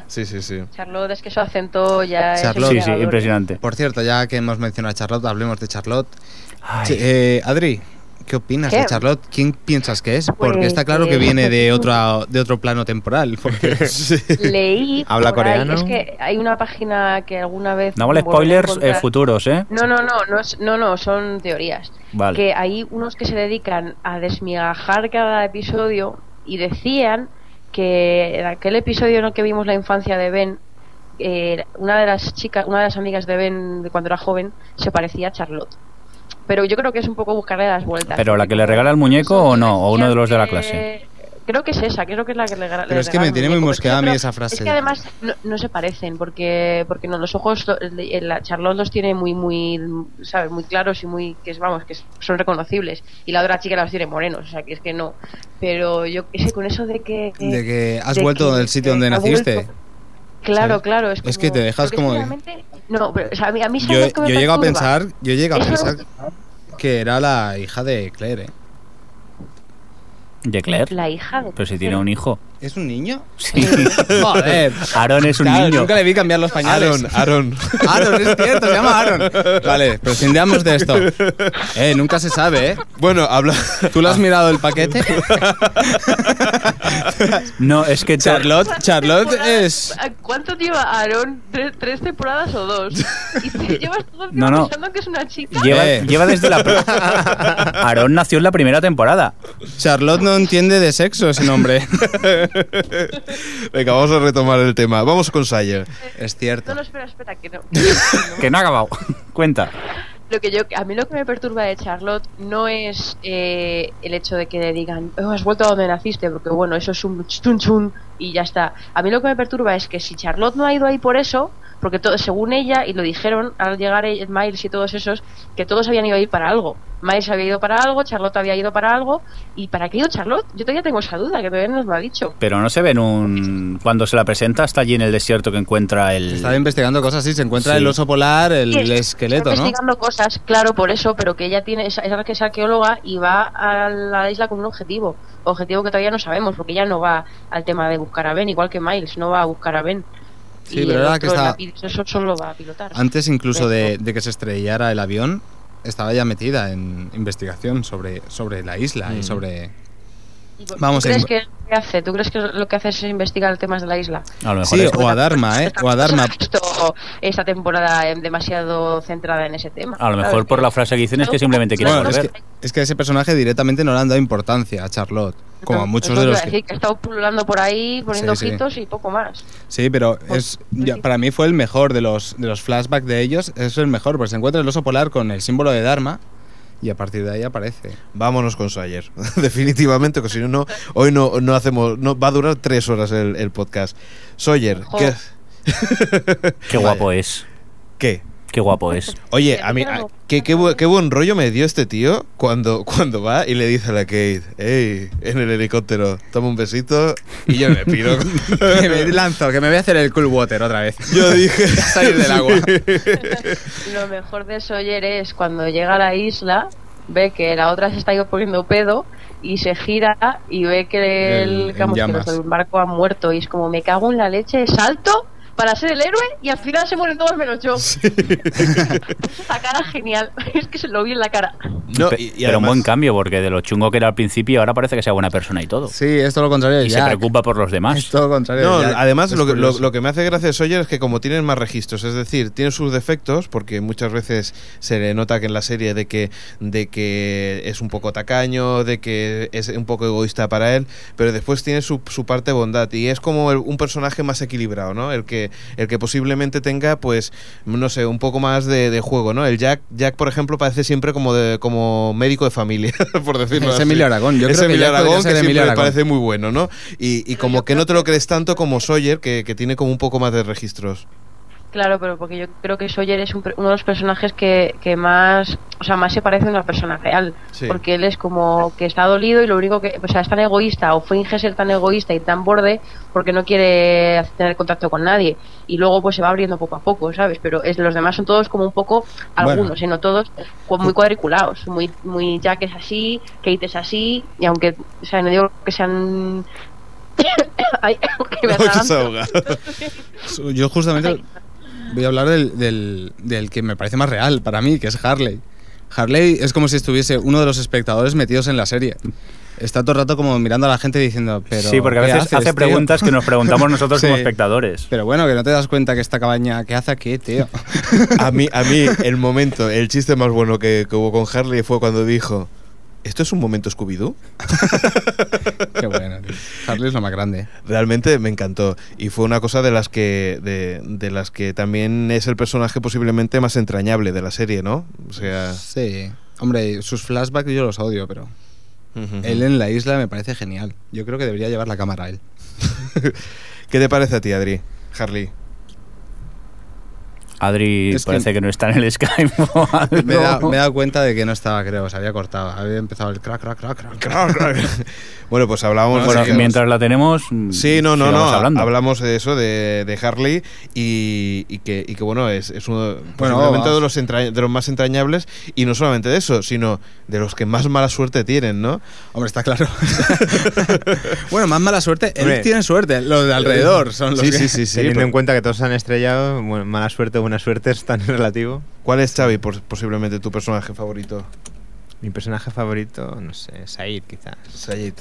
Speaker 2: Sí, sí, sí.
Speaker 4: Charlotte, es que su acento ya
Speaker 5: Charlotte.
Speaker 6: Sí,
Speaker 4: es
Speaker 6: sí,
Speaker 4: inspirador.
Speaker 6: impresionante.
Speaker 5: Por cierto, ya que hemos mencionado a Charlotte, hablemos de Charlotte.
Speaker 6: Ay.
Speaker 5: Sí, eh, Adri, ¿qué opinas
Speaker 4: ¿Qué?
Speaker 5: de Charlotte? ¿Quién piensas que es? Porque
Speaker 4: Pues,
Speaker 5: está claro que
Speaker 4: eh,
Speaker 5: viene de otro, de otro plano temporal. Porque
Speaker 4: Leí.
Speaker 3: ¿Habla
Speaker 4: ahí-
Speaker 3: coreano?
Speaker 4: Es que hay una página que alguna vez.
Speaker 6: No vale spoilers eh, futuros, ¿eh?
Speaker 4: No, no, no, no, es- no, no, son teorías.
Speaker 6: Vale.
Speaker 4: Que hay unos que se dedican a desmigajar cada episodio y decían que en aquel episodio en el que vimos la infancia de Ben, eh, una de las chicas, una de las amigas de Ben de cuando era joven, se parecía a Charlotte. Pero yo creo que es un poco buscarle las vueltas.
Speaker 6: ¿Pero la que le regala el muñeco o no? ¿O uno de los de la clase?
Speaker 4: Creo que es esa, creo que es la que le regala.
Speaker 5: Pero
Speaker 4: le
Speaker 5: es que me tiene muy mosqueada a mí esa frase.
Speaker 4: Es que además no, no se parecen, porque porque no los ojos, la Charlotte los tiene muy, muy, ¿sabes? Muy claros y muy, que es, vamos, que son reconocibles. Y la otra chica los tiene morenos, o sea, que es que no. Pero yo qué sé, con eso de que.
Speaker 5: de que has
Speaker 4: de
Speaker 5: vuelto
Speaker 4: que-
Speaker 5: del sitio donde naciste.
Speaker 4: vuelto. Claro,
Speaker 5: ¿Sabes?
Speaker 4: claro. Es,
Speaker 5: Es que te dejas como-
Speaker 4: No, pero o sea, a mí, a mí ¿sabes
Speaker 5: Yo, llego a pensar, yo llego a pensar que era la hija de Claire. ¿eh?
Speaker 6: ¿De Claire?
Speaker 4: La hija de.
Speaker 6: Pero si tiene un hijo.
Speaker 5: ¿Es un niño?
Speaker 6: Sí.
Speaker 5: Joder.
Speaker 6: Aaron es un
Speaker 5: Claro,
Speaker 6: niño.
Speaker 5: Nunca le vi cambiar los pañales.
Speaker 2: Aaron, Aaron.
Speaker 5: Aaron, es cierto, se llama Aaron. Vale, prescindamos de esto. Eh, nunca se sabe, ¿eh?
Speaker 2: Bueno, habla.
Speaker 5: ¿Tú le has mirado el paquete?
Speaker 6: No, es que... te-
Speaker 5: Charlotte, Charlotte es...
Speaker 4: ¿Cuánto lleva Aaron? ¿Tres, tres temporadas o dos? Y te llevas todo el
Speaker 6: No,
Speaker 4: tiempo
Speaker 6: no.
Speaker 4: pensando que es una chica.
Speaker 6: Lleva,
Speaker 5: Eh.
Speaker 6: lleva desde la... Aaron nació en la primera temporada.
Speaker 5: Charlotte no entiende de sexo ese nombre.
Speaker 2: Venga, vamos a retomar el tema. Vamos con Sayer.
Speaker 5: Es cierto.
Speaker 4: No, no, espera, espera, que no.
Speaker 6: Que no ha acabado. Cuenta.
Speaker 4: Lo que yo, a mí lo que me perturba de Charlotte no es eh, el hecho de que le digan, "Oh, has vuelto a donde naciste, porque bueno, eso es un chun chun y ya está. A mí lo que me perturba es que si Charlotte no ha ido ahí por eso, porque todo, según ella, y lo dijeron al llegar el- Miles y todos esos, que todos habían ido ahí para algo. Miles había ido para algo, Charlotte había ido para algo, y ¿para qué ha ido Charlotte? Yo todavía tengo esa duda, que todavía no nos lo ha dicho.
Speaker 6: Pero no se ve en un... Cuando se la presenta, está allí en el desierto que encuentra el...
Speaker 5: Estaba investigando cosas así. Se encuentra
Speaker 6: Sí.
Speaker 5: el oso polar, el
Speaker 4: Sí,
Speaker 5: esqueleto,
Speaker 4: está
Speaker 5: ¿no?
Speaker 4: investigando cosas, claro, por eso, pero que ella tiene, que es arqueóloga y va a la isla con un objetivo. Objetivo que todavía no sabemos, porque ella no va al tema de buscar a Ben, igual que Miles, no va a buscar a Ben.
Speaker 5: Sí,
Speaker 4: Y
Speaker 5: pero
Speaker 4: el
Speaker 5: ahora que está-
Speaker 4: eso solo va a pilotar.
Speaker 5: Antes incluso de que se estrellara el avión, estaba ya metida en investigación sobre, sobre la isla y
Speaker 2: Mm.
Speaker 5: sobre...
Speaker 4: ¿Y ¿Tú
Speaker 5: vamos,
Speaker 4: crees que ¿qué hace? ¿Tú crees que lo que hace es investigar temas de la isla?
Speaker 6: A lo mejor
Speaker 5: Sí,
Speaker 6: es-
Speaker 5: o a Dharma, ¿eh? O a Dharma.
Speaker 4: ¿Has visto esta temporada eh, demasiado centrada en ese tema?
Speaker 6: A lo mejor por la frase que dicen es que simplemente quiere
Speaker 5: Bueno, es que, es que ese personaje directamente no le han dado importancia a Charlotte, como a muchos
Speaker 4: lo
Speaker 5: de los
Speaker 4: a
Speaker 5: que...
Speaker 4: decir, que ha estado pululando por ahí, poniendo
Speaker 5: Sí, sí.
Speaker 4: ojitos y poco más.
Speaker 5: Sí, pero es
Speaker 4: Pues,
Speaker 5: ya,
Speaker 4: sí.
Speaker 5: para mí fue el mejor de los, de los flashbacks de ellos. Es el mejor, porque se encuentra el oso polar con el símbolo de Dharma y a partir de ahí aparece.
Speaker 2: Vámonos con Sayer. Definitivamente, que si no, no, hoy no, no hacemos. No, va a durar tres horas el, el podcast. Sawyer, ¿qué?
Speaker 6: Qué guapo es.
Speaker 2: ¿Qué?
Speaker 6: Qué guapo es.
Speaker 2: Oye, a mí,
Speaker 4: a
Speaker 2: qué, qué, bu- qué buen rollo me dio este tío cuando, cuando va y le dice a la Kate, hey, en el helicóptero, toma un besito y yo me piro.
Speaker 5: que me lanzo, que me voy a hacer el cool water otra vez.
Speaker 2: yo dije,
Speaker 5: Salir del agua.
Speaker 4: Lo mejor de Sawyer es cuando llega a la isla, ve que la otra se está ido poniendo pedo y se gira y ve que
Speaker 5: El-
Speaker 4: el,
Speaker 5: en
Speaker 4: digamos, que los
Speaker 5: llamas.
Speaker 4: del barco han muerto y es como me cago en la leche, salto para ser el héroe y al final se mueren todos menos yo. Esa cara genial, es que se lo vi en la cara.
Speaker 2: No,
Speaker 6: Pe-
Speaker 2: y- y
Speaker 6: pero un buen cambio, porque de lo chungo que era al principio, ahora parece que sea buena persona y todo.
Speaker 5: Sí, es todo lo contrario
Speaker 6: y se preocupa por los
Speaker 5: Es
Speaker 6: demás.
Speaker 5: todo lo contrario
Speaker 2: No,
Speaker 5: de Jack.
Speaker 2: además
Speaker 5: Es
Speaker 2: lo que, lo, que me hace gracia de Sawyer es que como tienen más registros, es decir, tiene sus defectos, porque muchas veces se le nota que en la serie de que, de que es un poco tacaño, de que es un poco egoísta para él, pero después tiene su, su parte de bondad y es como el- un personaje más equilibrado, ¿no? El que, el que posiblemente tenga, pues, no sé, un poco más de, de juego, ¿no? El Jack, Jack, por ejemplo, parece siempre como, de, como médico de familia, por decirlo
Speaker 5: Es
Speaker 2: así.
Speaker 5: Emilio Aragón, yo
Speaker 2: es
Speaker 5: creo que
Speaker 2: Emilio
Speaker 5: podría
Speaker 2: Aragón, que siempre me
Speaker 5: Aragón.
Speaker 2: parece muy bueno, ¿no? Y, y como que no te lo
Speaker 4: que-
Speaker 2: crees tanto como Sawyer, que, que tiene como un poco más de registros.
Speaker 4: Claro, pero porque yo creo que Sawyer es un uno de los personajes que, que más, o sea, más se parece a una persona real.
Speaker 2: Sí.
Speaker 4: Porque él es como que está dolido y lo único que, o sea, es tan egoísta o finge ser tan egoísta y tan borde porque no quiere tener contacto con nadie. Y luego pues se va abriendo poco a poco, ¿sabes? Pero es, los demás son todos como un poco, algunos,
Speaker 5: Bueno.
Speaker 4: ¿eh? todos, cu- muy cuadriculados. Muy, muy Jack es así, Kate es así, y aunque, o sea, no digo que sean... Ay, que me.
Speaker 5: Yo justamente
Speaker 4: Ay.
Speaker 5: Voy a hablar del, del, del que me parece más real para mí, que es Harley. Harley es como si estuviese uno de los espectadores metidos en la serie. Está todo el rato como mirando a la gente diciendo, pero
Speaker 6: sí, porque a
Speaker 5: ¿qué
Speaker 6: veces
Speaker 5: haces,
Speaker 6: hace
Speaker 5: tío?".
Speaker 6: preguntas que nos preguntamos nosotros como espectadores.
Speaker 5: Pero bueno, que no te das cuenta que esta cabaña, ¿qué hace aquí, tío?
Speaker 2: A mí, a mí, el momento, el chiste más bueno que, que hubo con Harley fue cuando dijo: ¿Esto es un momento Scooby-Doo?
Speaker 5: Qué bueno. Harley es lo más grande.
Speaker 2: Realmente me encantó. Y fue una cosa de las que. De, de las que también es el personaje posiblemente más entrañable de la serie, ¿no? O sea.
Speaker 5: Sí. Hombre, sus flashbacks yo los odio, pero él en la isla me parece genial. Yo creo que debería llevar la cámara a él.
Speaker 2: ¿Qué te parece a ti, Adri? Harley.
Speaker 6: Adri
Speaker 5: Es que-
Speaker 6: parece que... no está en el Skype. o algo.
Speaker 5: Me he, dado, me he dado cuenta de que no estaba, creo, se había cortado. Había empezado el crack, crack, crack, crack.
Speaker 2: bueno, pues hablábamos
Speaker 6: Bueno,
Speaker 2: de-
Speaker 6: mientras la tenemos.
Speaker 2: Sí, no, no, no.
Speaker 6: hablando.
Speaker 2: Hablamos de eso, de, de Harley, y, y que, y que, bueno, es, es uno
Speaker 5: Bueno,
Speaker 2: posiblemente
Speaker 5: vamos.
Speaker 2: de, los entra- de los más entrañables, y no solamente de eso, sino de los que más mala suerte tienen, ¿no?
Speaker 5: Hombre, está claro. bueno, más mala suerte. Él tiene suerte. Los de alrededor son los
Speaker 2: Sí,
Speaker 5: que...
Speaker 2: sí, sí, sí.
Speaker 3: Teniendo en cuenta que todos se han estrellado, bueno, mala suerte o buena suerte es tan relativo.
Speaker 2: ¿Cuál es, Xavi, pos- posiblemente tu personaje favorito?
Speaker 3: Mi personaje favorito, no sé, Said quizás.
Speaker 2: Sayid.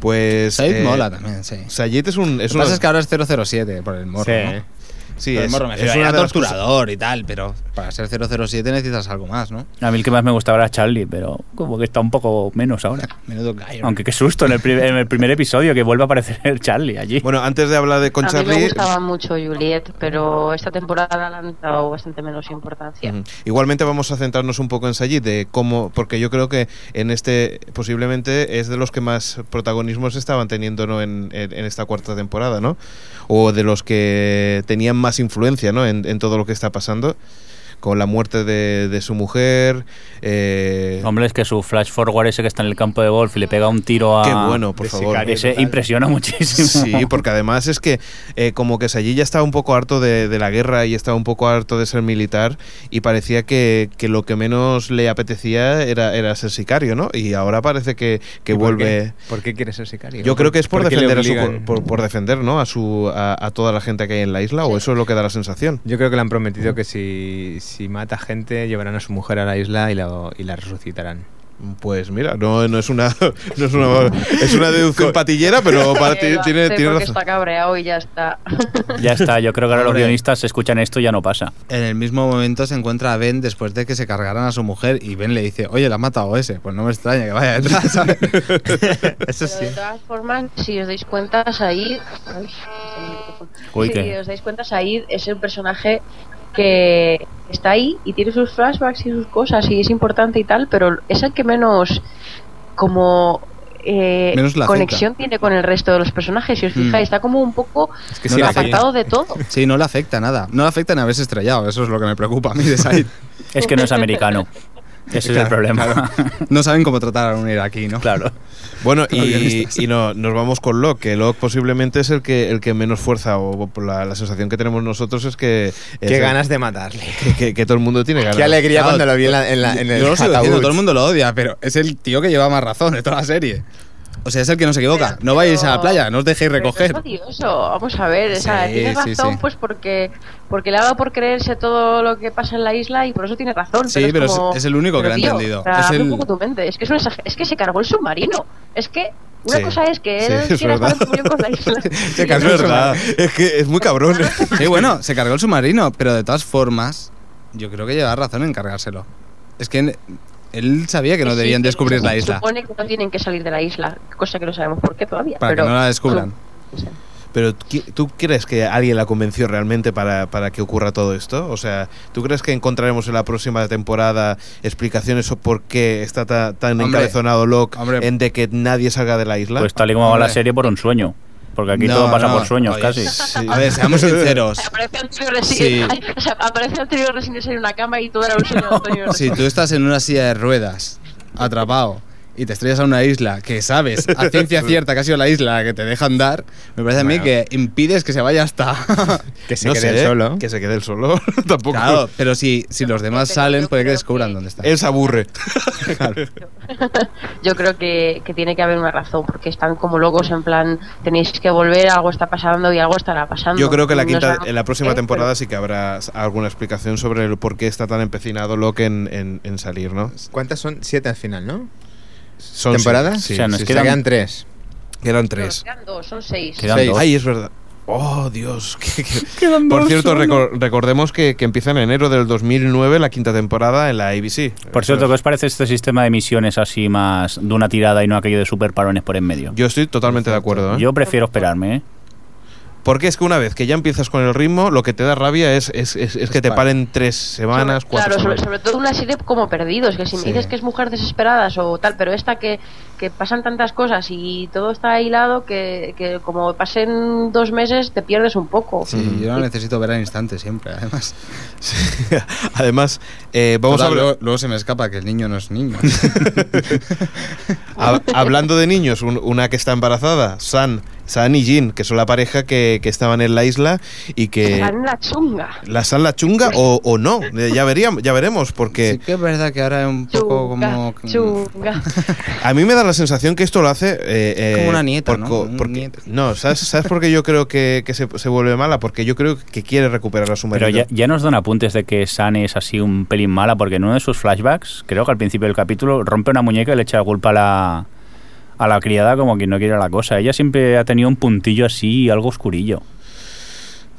Speaker 2: Pues...
Speaker 5: Said
Speaker 2: eh,
Speaker 5: mola también, sí.
Speaker 2: Sayid es un...
Speaker 5: Lo
Speaker 2: Es
Speaker 5: que
Speaker 2: una-
Speaker 5: pasa es que ahora es 007 por el morro,
Speaker 3: Sí.
Speaker 5: ¿no?
Speaker 2: Sí,
Speaker 5: el
Speaker 2: es,
Speaker 5: morro
Speaker 2: es una cosas-
Speaker 5: torturador y tal, pero para ser 007 necesitas algo más, ¿no?
Speaker 6: A mí el que más me gustaba era Charlie, pero como que está un poco menos ahora.
Speaker 5: Menudo gallo.
Speaker 6: Aunque qué susto en el, pri- en el primer episodio que vuelve a aparecer Charlie allí.
Speaker 2: Bueno, antes de hablar de con
Speaker 4: a mí me
Speaker 2: Charlie...
Speaker 4: gustaba mucho Juliet, pero esta temporada le han dado bastante menos importancia.
Speaker 2: Ujú. Igualmente vamos a centrarnos un poco en Sayid, de cómo, porque yo creo que en este posiblemente es de los que más protagonismos estaban teniendo ¿no? en, en- en esta cuarta temporada, ¿no? O de los que tenían más influencia, ¿no? En, en todo lo que está pasando, con la muerte de, de su mujer. eh,
Speaker 6: Hombre, es que su flash forward ese que está en el campo de golf y le pega un tiro a...
Speaker 2: qué bueno, por favor.
Speaker 3: sicario.
Speaker 6: Ese impresiona muchísimo.
Speaker 2: Sí, porque además es que eh, como que Sayid ya estaba un poco harto de, de la guerra y estaba un poco harto de ser militar y parecía que, que lo que menos le apetecía era, era ser sicario, ¿no? Y ahora parece que, que
Speaker 3: ¿Y por
Speaker 2: vuelve...
Speaker 3: qué? ¿Por qué quiere ser sicario?
Speaker 2: Yo creo que es por, defender a su, por defender, ¿no? A su a, a toda la gente que hay en la isla, o eso es lo que da la sensación.
Speaker 3: Yo creo que le han prometido que si, si mata gente llevarán a su mujer a la isla y la, y la resucitarán.
Speaker 2: Pues mira, no, no es una no es una es una deducción patillera, pero para ti tiene, tiene razón.
Speaker 4: está cabreado y ya está.
Speaker 6: Ya está, yo creo que ahora los guionistas escuchan esto y ya no pasa.
Speaker 5: En el mismo momento se encuentra a Ben después de que se cargaran a su mujer y Ben le dice, oye, la ha matado ese. Pues no me extraña que vaya detrás, ¿sabes?
Speaker 3: Eso
Speaker 4: Pero
Speaker 3: sí.
Speaker 4: de todas formas, si os dais cuenta, Said. Ay, está el micrófono.
Speaker 6: Uy,
Speaker 4: si os dais cuenta, Said es el personaje que está ahí y tiene sus flashbacks y sus cosas y es importante y tal, pero es el que menos como eh,
Speaker 5: Menos la
Speaker 4: conexión tiene con el resto de los personajes. Si os
Speaker 5: Mm.
Speaker 4: fijáis, está como un poco
Speaker 3: Es que
Speaker 5: No
Speaker 3: sí,
Speaker 4: apartado de todo.
Speaker 5: Sí, no le afecta nada. No le afecta ni haberse estrellado. Eso es lo que me preocupa a mí de Said.
Speaker 6: Es que no es americano. Ese es el problema.
Speaker 5: claro. No saben cómo tratar a un iraquí, ¿no?
Speaker 6: Claro.
Speaker 2: Bueno, y, y no, nos vamos con Locke, que Locke posiblemente es el que el que menos fuerza, o por la, la sensación que tenemos nosotros es que... es
Speaker 3: Qué
Speaker 2: el-
Speaker 3: ganas de matarle.
Speaker 2: Que, que- que todo el mundo tiene ganas.
Speaker 3: Qué alegría
Speaker 5: Claro,
Speaker 3: cuando lo vi en, la- en la- en el
Speaker 5: Yo lo sigo
Speaker 3: ataúd.
Speaker 5: diciendo, todo el mundo lo odia, pero es el tío que lleva más razón de toda la serie. O sea, es el que no se equivoca.
Speaker 4: Pero-
Speaker 5: no vayáis a la playa, no os dejéis
Speaker 4: Pero
Speaker 5: recoger.
Speaker 4: Es odioso, vamos a ver, o sea,
Speaker 5: Sí,
Speaker 4: tiene
Speaker 5: sí,
Speaker 4: razón
Speaker 5: sí.
Speaker 4: pues porque porque le ha dado por creerse todo lo que pasa en la isla y por eso tiene razón.
Speaker 5: Sí,
Speaker 4: pero,
Speaker 5: pero
Speaker 4: es, como,
Speaker 5: es- es el único que lo ha entendido.
Speaker 4: o sea,
Speaker 5: Es
Speaker 4: abre un poco tu mente. Es que es, exager- es que se cargó el submarino. Es que una
Speaker 2: Sí.
Speaker 4: cosa es que
Speaker 2: Sí,
Speaker 4: él
Speaker 2: es
Speaker 4: quiera estar en con la isla.
Speaker 5: Se
Speaker 4: Y
Speaker 5: cargó
Speaker 2: Es
Speaker 5: el
Speaker 2: verdad, es que es muy cabrón.
Speaker 5: Sí, bueno, se cargó el submarino, pero de todas formas, yo creo que lleva razón en cargárselo. Es que él sabía que no
Speaker 4: Sí,
Speaker 5: debían descubrir la isla.
Speaker 4: supone que no tienen que salir de la isla, cosa que no sabemos por qué todavía.
Speaker 5: Para que no la descubran.
Speaker 4: no sé.
Speaker 2: Pero ¿qui- ¿tú crees que alguien la convenció realmente para, para que ocurra todo esto? O sea, ¿tú crees que encontraremos en la próxima temporada explicaciones sobre por qué está ta- tan
Speaker 5: Hombre,
Speaker 2: encabezonado Locke
Speaker 5: hombre.
Speaker 2: en de que nadie salga de la isla?
Speaker 6: Pues tal y como va la
Speaker 5: Hombre.
Speaker 6: serie por un sueño. Porque aquí
Speaker 5: No,
Speaker 6: todo pasa
Speaker 5: no,
Speaker 6: por sueños
Speaker 5: oye,
Speaker 6: casi.
Speaker 2: Sí.
Speaker 5: A ver, seamos sinceros.
Speaker 4: Aparece Antonio Resines,
Speaker 5: Sí.
Speaker 4: o sea, aparece Antonio Resines en una cama y todo era un sueño de Antonio Resines.
Speaker 5: Si tú estás en una silla de ruedas, atrapado, y te estrellas a una isla que sabes a ciencia cierta que ha sido la isla que te deja andar, me parece a mí que impides que se vaya hasta.
Speaker 3: Que se
Speaker 2: no
Speaker 3: quede
Speaker 2: sé,
Speaker 3: él solo.
Speaker 2: Que se quede él solo. Tampoco.
Speaker 5: claro, pero si, si los demás
Speaker 4: Pero
Speaker 5: salen, puede que descubran
Speaker 4: que-
Speaker 5: dónde está.
Speaker 2: Él se aburre.
Speaker 4: Yo creo que, que tiene que haber una razón, porque están como locos en plan, tenéis que volver, algo está pasando y algo estará pasando.
Speaker 2: Yo creo que la quinta, en la próxima
Speaker 4: qué,
Speaker 2: temporada
Speaker 4: pero-
Speaker 2: sí que habrá alguna explicación sobre el por qué está tan empecinado Locke en, en- en salir, ¿no?
Speaker 3: ¿Cuántas son? Siete al final, ¿no?
Speaker 2: Son
Speaker 3: ¿Temporadas?
Speaker 2: Sí,
Speaker 6: O sea, nos
Speaker 2: sí,
Speaker 3: Se
Speaker 6: quedan-
Speaker 3: quedan tres.
Speaker 4: No,
Speaker 2: tres.
Speaker 4: quedan dos, son seis.
Speaker 6: Quedan
Speaker 3: Seis.
Speaker 6: dos.
Speaker 2: Ay, es verdad. Oh, Dios. que- que- Por cierto, recor- recordemos que, que empieza en enero del 2009 la quinta temporada en la ABC.
Speaker 6: Por cierto, ¿qué os parece este sistema de misiones así más de una tirada y no aquello de super parones por en medio?
Speaker 2: Yo estoy totalmente de acuerdo. ¿eh?
Speaker 6: Yo prefiero esperarme, ¿eh?
Speaker 2: Porque es que una vez que ya empiezas con el ritmo, lo que te da rabia es, es, es- es que te paren tres semanas,
Speaker 4: Sobre-
Speaker 2: cuatro
Speaker 4: claro, sobre,
Speaker 2: semanas.
Speaker 4: sobre todo una serie como Perdidos, que si me
Speaker 2: Sí.
Speaker 4: dices que es mujer desesperadas o tal, pero esta que, que pasan tantas cosas y todo está hilado que, que como pasen dos meses te pierdes un poco.
Speaker 5: Sí, yo lo necesito ver al instante siempre, además.
Speaker 2: Además, eh, vamos
Speaker 5: Total,
Speaker 2: a hablar.
Speaker 5: luego, luego se me escapa que el niño no es niño.
Speaker 2: Hab- hablando de niños, un- una que está embarazada, San, San y Jin, que son la pareja que, que estaban en la isla y que
Speaker 4: Están en la chunga.
Speaker 2: la San la chunga o, o no, Eh, ya veríamos, ya veremos, porque
Speaker 5: Sí que es verdad que ahora es un poco
Speaker 4: Chunga,
Speaker 5: como...
Speaker 4: chunga.
Speaker 2: a mí me da la sensación que esto lo hace eh, eh,
Speaker 5: Como una nieta,
Speaker 2: por
Speaker 5: ¿no? Un nieto.
Speaker 2: no, ¿sabes, ¿sabes por qué yo creo que, que se, se vuelve mala? Porque yo creo que quiere recuperar a su marido.
Speaker 6: Pero ya, ya nos dan apuntes de que San es así un pelín mala, porque en uno de sus flashbacks, creo que al principio del capítulo, rompe una muñeca y le echa la culpa a la, a la criada como quien no quiere la cosa. Ella siempre ha tenido un puntillo así, algo oscurillo.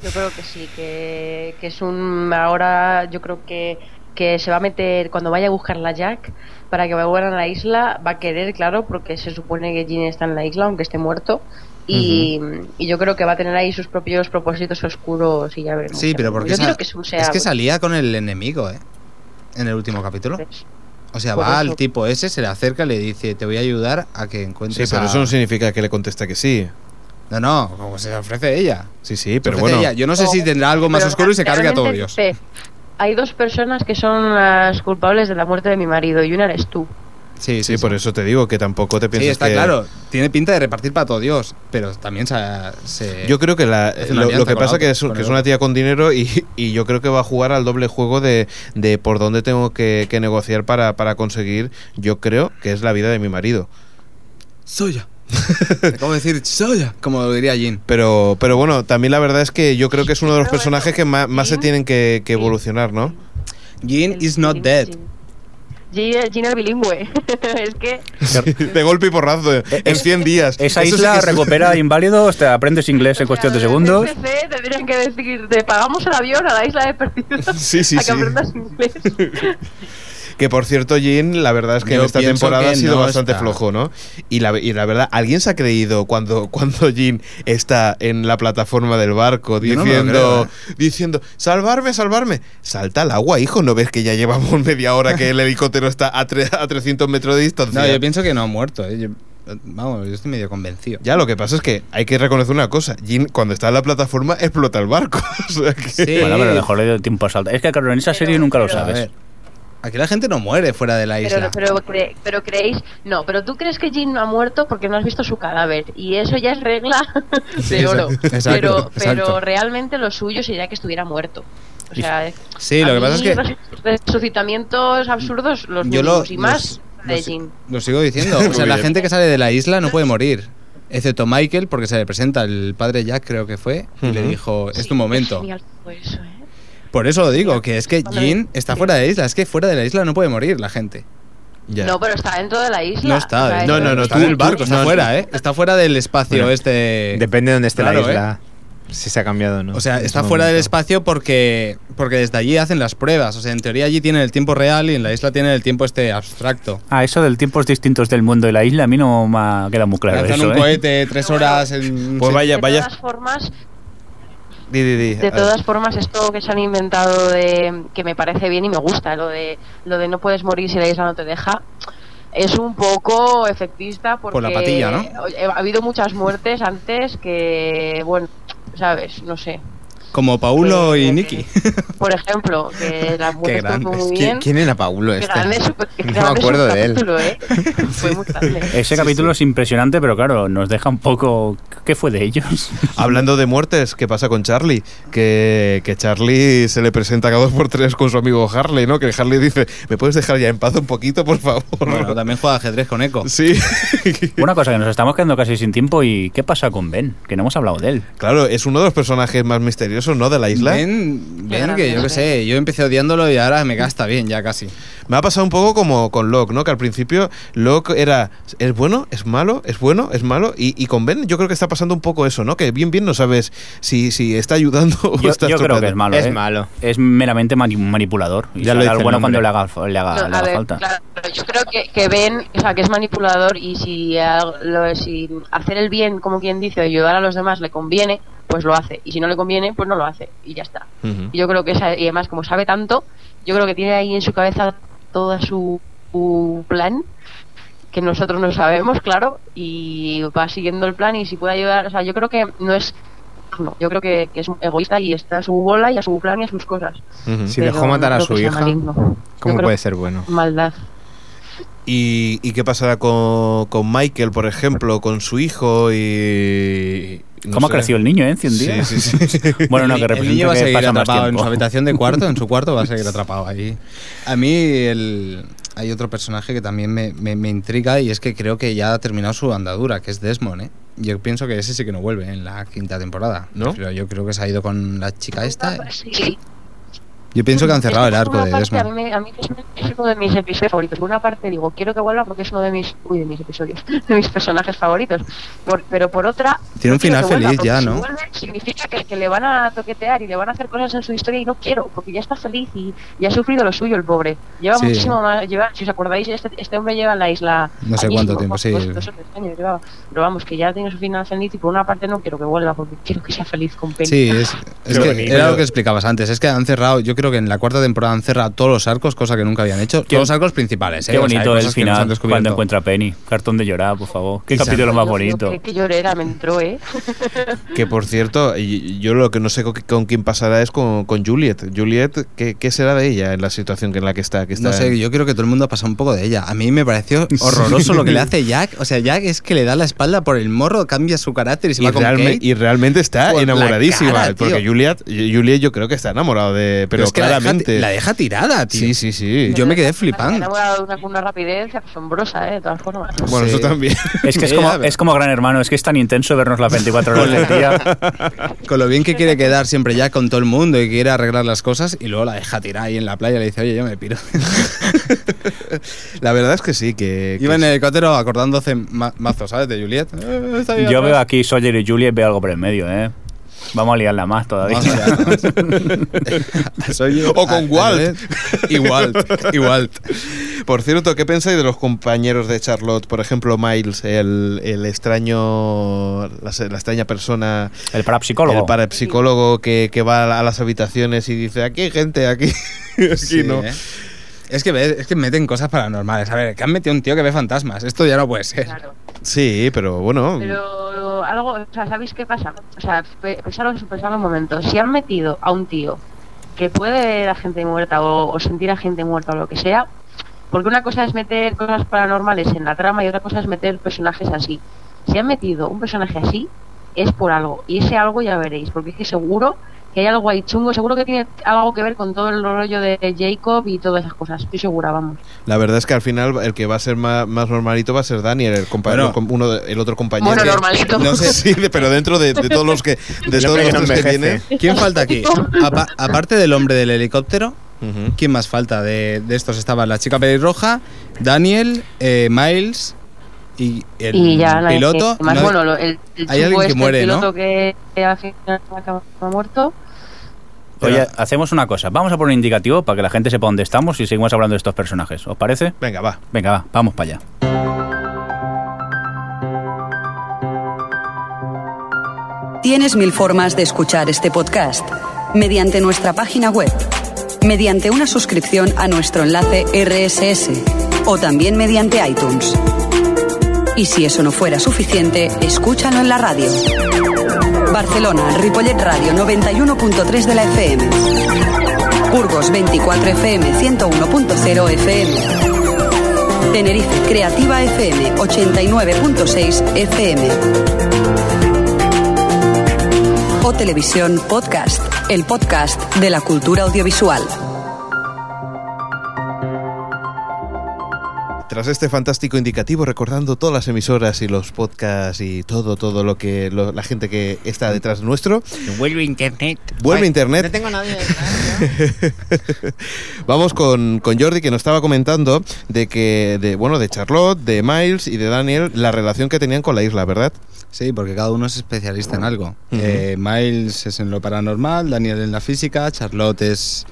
Speaker 4: Yo creo que sí, que, que es un... Ahora yo creo que, que se va a meter, cuando vaya a buscar la Jack, para que vuelvan a la isla, va a querer, claro, porque se supone que Jin está en la isla, aunque esté muerto. Y, y yo creo que va a tener ahí sus propios propósitos oscuros y ya veremos.
Speaker 5: Sí, pero porque
Speaker 4: yo que sea
Speaker 5: es que salía con el enemigo, ¿eh? En el último capítulo. O sea,
Speaker 4: Por
Speaker 5: va
Speaker 4: eso.
Speaker 5: al tipo ese, se le acerca y le dice, te voy a ayudar a que
Speaker 2: Sí,
Speaker 5: encuentres
Speaker 2: pero
Speaker 5: a-".
Speaker 2: eso no significa que le conteste que sí.
Speaker 5: No, no, como se le ofrece ella.
Speaker 2: Sí, sí, pero bueno.
Speaker 5: ella. Yo no sé si tendrá algo más
Speaker 4: Pero
Speaker 5: oscuro y se cargue a todo
Speaker 4: realmente,
Speaker 5: Dios.
Speaker 4: sí, Hay dos personas que son las culpables de la muerte de mi marido y una eres tú.
Speaker 5: Sí,
Speaker 2: Sí, por eso te digo que tampoco te piensas
Speaker 5: Sí, está
Speaker 2: que...
Speaker 5: claro. Tiene pinta de repartir para todo Dios, pero también se... se-
Speaker 2: Yo creo que la,
Speaker 5: una
Speaker 2: lo, lo que pasa
Speaker 5: otra,
Speaker 2: que es, que es una
Speaker 5: otro.
Speaker 2: tía con dinero y, y yo creo que va a jugar al doble juego de, de por dónde tengo que, que negociar para, para conseguir, yo creo que es la vida de mi marido.
Speaker 5: Soya. Acabo de decir Soya, como lo diría Jin.
Speaker 2: Pero, pero bueno, también la verdad es que yo creo que es uno de los personajes que más, más se tienen que, que
Speaker 4: Sí.
Speaker 2: evolucionar, ¿no?
Speaker 5: Jin is not dead.
Speaker 4: Es bilingüe. es que
Speaker 2: De golpe y porrazo, en 100 días.
Speaker 6: Esa
Speaker 2: Eso sí
Speaker 6: isla
Speaker 2: que es-
Speaker 6: recupera inválidos, te aprendes inglés en cuestión de
Speaker 4: O sea,
Speaker 6: segundos.
Speaker 4: En FC tendrían que decir, te pagamos el avión a la isla de perdidos.
Speaker 2: Sí, sí,
Speaker 4: a que
Speaker 2: sí.
Speaker 4: aprendas inglés.
Speaker 2: Que por cierto, Jin, la verdad es que
Speaker 5: Yo
Speaker 2: en esta temporada ha sido
Speaker 5: no
Speaker 2: bastante
Speaker 5: está.
Speaker 2: flojo, ¿no? Y la, y la verdad, ¿alguien se ha creído cuando, cuando Jin está en la plataforma del barco
Speaker 5: no
Speaker 2: diciendo,
Speaker 5: creo, ¿eh?
Speaker 2: diciendo, salvarme, salvarme? Salta al agua, hijo, ¿no ves que ya llevamos media hora que el helicóptero está a, tre- a 300 metros de distancia?
Speaker 5: No, yo pienso que no ha muerto. ¿eh? Yo- vamos, yo estoy medio convencido.
Speaker 2: Ya, lo que pasa es que hay que reconocer una cosa. Jin, cuando está en la plataforma, explota el barco. O sea que-
Speaker 5: Sí.
Speaker 6: Bueno, pero mejor le dio tiempo a saltar. Es que, claro, en esa
Speaker 4: Pero-
Speaker 6: serie nunca lo
Speaker 4: pero-
Speaker 6: sabes.
Speaker 5: Aquí la gente no muere fuera de la isla.
Speaker 4: Pero, pero, cre- pero creéis, no, pero tú crees que Jin no ha muerto porque no has visto su cadáver y eso ya es regla
Speaker 5: Sí,
Speaker 4: de oro.
Speaker 5: exacto, exacto,
Speaker 4: pero,
Speaker 5: exacto.
Speaker 4: pero realmente lo suyo sería que estuviera muerto. O sea,
Speaker 5: Sí, lo que pasa es que
Speaker 4: resu- resucitamientos absurdos los
Speaker 5: yo lo,
Speaker 4: y más
Speaker 5: los-
Speaker 4: de Jin.
Speaker 5: lo sigo diciendo. O sea, la gente que sale de la isla no puede morir. Excepto Michael, porque se le presenta el padre Jack, creo que fue, y le dijo, es
Speaker 4: Sí,
Speaker 5: tu momento.
Speaker 4: eso, ¿eh?
Speaker 5: Por eso lo digo, que es que Jin está fuera de la isla. Es que fuera de la isla no puede morir la gente.
Speaker 2: Ya.
Speaker 4: No, pero está dentro de la isla.
Speaker 5: No
Speaker 4: O
Speaker 5: está.
Speaker 4: sea,
Speaker 5: ¿eh?
Speaker 2: No, no, no,
Speaker 5: Está
Speaker 2: tú-
Speaker 5: en el barco,
Speaker 2: tú-
Speaker 5: está
Speaker 2: no,
Speaker 5: fuera, ¿eh? Está fuera del espacio
Speaker 3: Bueno,
Speaker 5: este...
Speaker 3: Depende de dónde esté
Speaker 5: Claro,
Speaker 3: la isla. Si se ha cambiado o no.
Speaker 5: O sea, está fuera del espacio porque, porque desde allí hacen las pruebas. O sea, en teoría allí tienen el tiempo real y en la isla tienen el tiempo este abstracto.
Speaker 6: Ah, eso del tiempos distintos del mundo y la isla, a mí no me ha quedado muy claro
Speaker 5: Lanzan
Speaker 6: eso,
Speaker 5: un
Speaker 6: ¿eh?
Speaker 5: cohete tres horas en...
Speaker 2: Pues vaya,
Speaker 4: de
Speaker 2: vaya.
Speaker 4: todas formas,
Speaker 2: Di, di, di.
Speaker 4: De todas formas, esto que se han inventado de que me parece bien y me gusta, lo de lo de no puedes morir si la isla no te deja, es un poco efectista porque
Speaker 5: Por la patilla, ¿no?
Speaker 4: ha habido muchas muertes antes que, bueno, sabes, no sé.
Speaker 5: Como Paulo
Speaker 4: Que-
Speaker 5: y Nicky.
Speaker 4: Por ejemplo, que
Speaker 5: grandes.
Speaker 4: muy
Speaker 3: ¿Quién,
Speaker 4: bien.
Speaker 3: quién era Paulo
Speaker 4: Qué
Speaker 3: este?
Speaker 4: grande, qué
Speaker 3: No me acuerdo de él.
Speaker 4: capítulo, ¿eh? Fue muy grande.
Speaker 6: Ese capítulo es impresionante, pero claro, nos deja un poco... ¿Qué fue de ellos?
Speaker 2: Hablando de muertes, ¿qué pasa con Charlie? Que, que Charlie se le presenta cada dos por tres con su amigo Harley, ¿no? Que Harley dice, ¿me puedes dejar ya en paz un poquito, por favor?
Speaker 5: Bueno, también juega ajedrez con Echo.
Speaker 2: Sí.
Speaker 6: Una cosa, que nos estamos quedando casi sin tiempo y ¿qué pasa con Ben? Que no hemos hablado de él.
Speaker 2: claro, es uno de los personajes más misteriosos, ¿no? De la isla.
Speaker 5: Ven, ven que yo qué sé, yo empecé odiándolo y ahora me gasta bien ya casi.
Speaker 2: Me ha pasado un poco como con Locke, ¿no? Que al principio Locke era, ¿es bueno? ¿Es malo? ¿Es bueno? ¿Es malo? Y, y con Ben yo creo que está pasando un poco eso, ¿no? Que bien, bien no sabes si, si está ayudando o
Speaker 6: Yo,
Speaker 2: está
Speaker 6: yo creo
Speaker 2: estropeando.
Speaker 6: que es malo.
Speaker 3: Es
Speaker 6: ¿eh?
Speaker 3: malo.
Speaker 6: Es meramente mani- manipulador. Y
Speaker 3: Ya lo dice el
Speaker 6: bueno cuando le haga, le haga,
Speaker 4: No,
Speaker 6: le
Speaker 4: a
Speaker 6: haga
Speaker 4: ver,
Speaker 6: falta.
Speaker 4: claro, yo creo que, que ven, o sea, que es manipulador y si, a- lo- si hacer el bien, como quien dice, ayudar a los demás le conviene, pues lo hace. Y si no le conviene, pues no lo hace. Y ya está. Y yo creo que esa, y además como sabe tanto, yo creo que tiene ahí en su cabeza todo su, su plan que nosotros no sabemos, claro, y va siguiendo el plan y si puede ayudar, o sea, yo creo que no es no, yo creo que, que es un egoísta y está a su bola y a su plan y a sus cosas.
Speaker 3: Si dejó matar a su hija,
Speaker 4: maligno.
Speaker 3: ¿cómo
Speaker 4: creo
Speaker 3: puede ser bueno?
Speaker 4: Maldad.
Speaker 2: ¿Y, y qué pasará con, con Michael, por ejemplo, con su hijo y... no
Speaker 6: ¿Cómo ha crecido el niño, eh? en 100
Speaker 2: Sí,
Speaker 6: días?
Speaker 2: sí, sí.
Speaker 6: Bueno, no, que
Speaker 5: el, niño va a seguir atrapado en su habitación de cuarto, en su cuarto va a seguir atrapado ahí. A mí el- hay otro personaje que también me, me- me intriga y es que creo que ya ha terminado su andadura, que es Desmond, ¿eh? Yo pienso que ese sí que no vuelve en la quinta temporada.
Speaker 2: ¿No?
Speaker 5: Pero yo creo que se ha ido con la chica esta.
Speaker 4: Sí.
Speaker 5: Yo pienso que han cerrado el
Speaker 4: Es que
Speaker 5: arco
Speaker 4: por
Speaker 5: de
Speaker 4: una parte,
Speaker 5: Desmond.
Speaker 4: A mí, a mí es, uno de mis episodios favoritos. Por una parte digo, quiero que vuelva porque es uno de mis, uy, de mis episodios, de mis personajes favoritos. Por- pero por otra,
Speaker 5: Tiene un final
Speaker 4: vuelva,
Speaker 5: feliz ya,
Speaker 4: si
Speaker 5: ¿no?
Speaker 4: vuelve, significa que, que le van a toquetear y le van a hacer cosas en su historia y no quiero, porque ya está feliz y, y ha sufrido lo suyo el pobre. Lleva
Speaker 5: Sí.
Speaker 4: muchísimo más, lleva, si os acordáis, este, este hombre lleva en la isla.
Speaker 5: No sé cuánto tiempo,
Speaker 4: dos-
Speaker 5: sí.
Speaker 4: dos- dos o tres años llevaba. Pero vamos, que ya tiene su final feliz y por una parte no quiero que vuelva porque quiero que sea feliz con Penny.
Speaker 5: Sí, es, es que era lo que explicabas antes. Es que han cerrado, yo creo que en la cuarta temporada han cerrado todos los arcos, cosa que nunca habían hecho.
Speaker 6: Qué-
Speaker 5: todos los arcos principales, ¿eh?
Speaker 6: Qué
Speaker 5: O sea,
Speaker 6: bonito el
Speaker 5: nos han
Speaker 6: final cuando encuentra a Penny. Cartón de llorar, por favor. Qué capítulo más bonito.
Speaker 4: qué- qué llorera me entró, ¿eh?
Speaker 2: Que por cierto, yo lo que no sé con, con quién pasará es con, con Juliet. Juliet, ¿qué, qué será de ella en la situación en la que está? Que está
Speaker 5: No sé,
Speaker 2: en-
Speaker 5: yo creo que todo el mundo ha pasado un poco de ella. A mí me pareció horroroso lo que le hace Jack. O sea, Jack es que le da la espalda por el morro, cambia su carácter y se
Speaker 2: y,
Speaker 5: va con Kate.
Speaker 2: y realmente está enamoradísima.
Speaker 5: cara,
Speaker 2: porque Juliet, Juliet yo creo que está enamorado de. Pero,
Speaker 5: es que la deja-
Speaker 2: claramente.
Speaker 5: la deja, tirada, tío.
Speaker 2: sí, sí, sí.
Speaker 5: Yo me quedé flipando.
Speaker 4: una, con una rapidez asombrosa, ¿eh? De todas formas.
Speaker 2: Bueno,
Speaker 5: Sí.
Speaker 2: eso también.
Speaker 6: Es que es como, es como Gran Hermano, es que es tan intenso vernos las 24 horas del día.
Speaker 5: Con lo bien que quiere quedar siempre Jack con todo el mundo y quiere arreglar las cosas y luego la deja tirada ahí en la playa y le dice, oye, yo me piro.
Speaker 2: La verdad es que sí, que. que
Speaker 5: Iba en el helicóptero acordándose ma- mazo, ¿sabes? De Juliet. Eh,
Speaker 6: Yo veo aquí Sawyer y Juliet, veo algo por el medio, ¿eh? Vamos a liarla más todavía.
Speaker 5: Vamos allá. Soy yo.
Speaker 2: O con
Speaker 5: Ah,
Speaker 2: Walt.
Speaker 5: Y Walt. Y Walt.
Speaker 2: Por cierto, ¿qué pensáis de los compañeros de Charlotte? Por ejemplo, Miles, el, el extraño. La, la extraña persona.
Speaker 6: El parapsicólogo.
Speaker 2: El parapsicólogo que, que va a las habitaciones y dice: aquí hay gente, aquí. aquí
Speaker 5: Sí,
Speaker 2: no.
Speaker 5: ¿eh? Es que, es que meten cosas paranormales. A ver, que han metido un tío que ve fantasmas. Esto ya no puede ser.
Speaker 4: Claro.
Speaker 2: Sí, pero bueno.
Speaker 4: Pero algo, o sea, ¿sabéis qué pasa? O sea, pe- pensadlo, pensadlo un momento. Si han metido a un tío que puede ver a gente muerta o, o sentir a gente muerta o lo que sea, porque una cosa es meter cosas paranormales en la trama y otra cosa es meter personajes así. Si han metido un personaje así, es por algo. Y ese algo ya veréis, porque es que seguro que hay algo ahí chungo, seguro que tiene algo que ver con todo el rollo de Jacob y todas esas cosas. Estoy segura, vamos.
Speaker 2: La verdad es que al final el que va a ser más, más normalito va a ser Daniel, el, compañero,
Speaker 5: Bueno.
Speaker 2: uno de- el otro compañero.
Speaker 4: Bueno,
Speaker 2: que-
Speaker 4: normalito.
Speaker 2: No sé, sí, pero dentro de, de todos los que de todos
Speaker 3: que
Speaker 2: los que tiene.
Speaker 5: ¿Quién falta aquí? Apa- aparte del hombre del helicóptero. ¿quién más falta? De, de estos estaba la chica pelirroja, Daniel, eh, Miles y el
Speaker 4: y ya nadie-
Speaker 5: piloto.
Speaker 4: más
Speaker 5: no-
Speaker 4: bueno lo- el, el
Speaker 5: hay alguien
Speaker 4: chungo
Speaker 5: que
Speaker 4: este,
Speaker 5: muere,
Speaker 4: el
Speaker 5: ¿no?
Speaker 4: piloto que que al final acaba muerto
Speaker 6: Oye, hacemos una cosa. Vamos a poner un indicativo para que la gente sepa dónde estamos y seguimos hablando de estos personajes. ¿Os parece?
Speaker 2: Venga, va.
Speaker 6: Venga, va, vamos para allá.
Speaker 1: Tienes mil formas de escuchar este podcast. Mediante nuestra página web, mediante una suscripción a nuestro enlace RSS o también mediante iTunes. Y si eso no fuera suficiente, escúchalo en la radio. Barcelona, Ripollet Radio 91.3 de la FM. Burgos 24 FM 101.0 FM. Tenerife Creativa FM 89.6 FM. O Televisión Podcast, el podcast de la cultura audiovisual.
Speaker 2: Tras este fantástico indicativo, recordando todas las emisoras y los podcasts y todo, todo lo que lo- la gente que está detrás nuestro,
Speaker 3: Vuelve internet.
Speaker 2: Vuelve internet.
Speaker 3: No tengo nadie.
Speaker 2: vamos con, con Jordi que nos estaba comentando de que, de, bueno, de Charlotte, de Miles y de Daniel, la relación que tenían con la isla, ¿verdad?
Speaker 5: Sí, porque cada uno es especialista en algo. Eh, Miles es en lo paranormal, Daniel en la física, Charlotte es,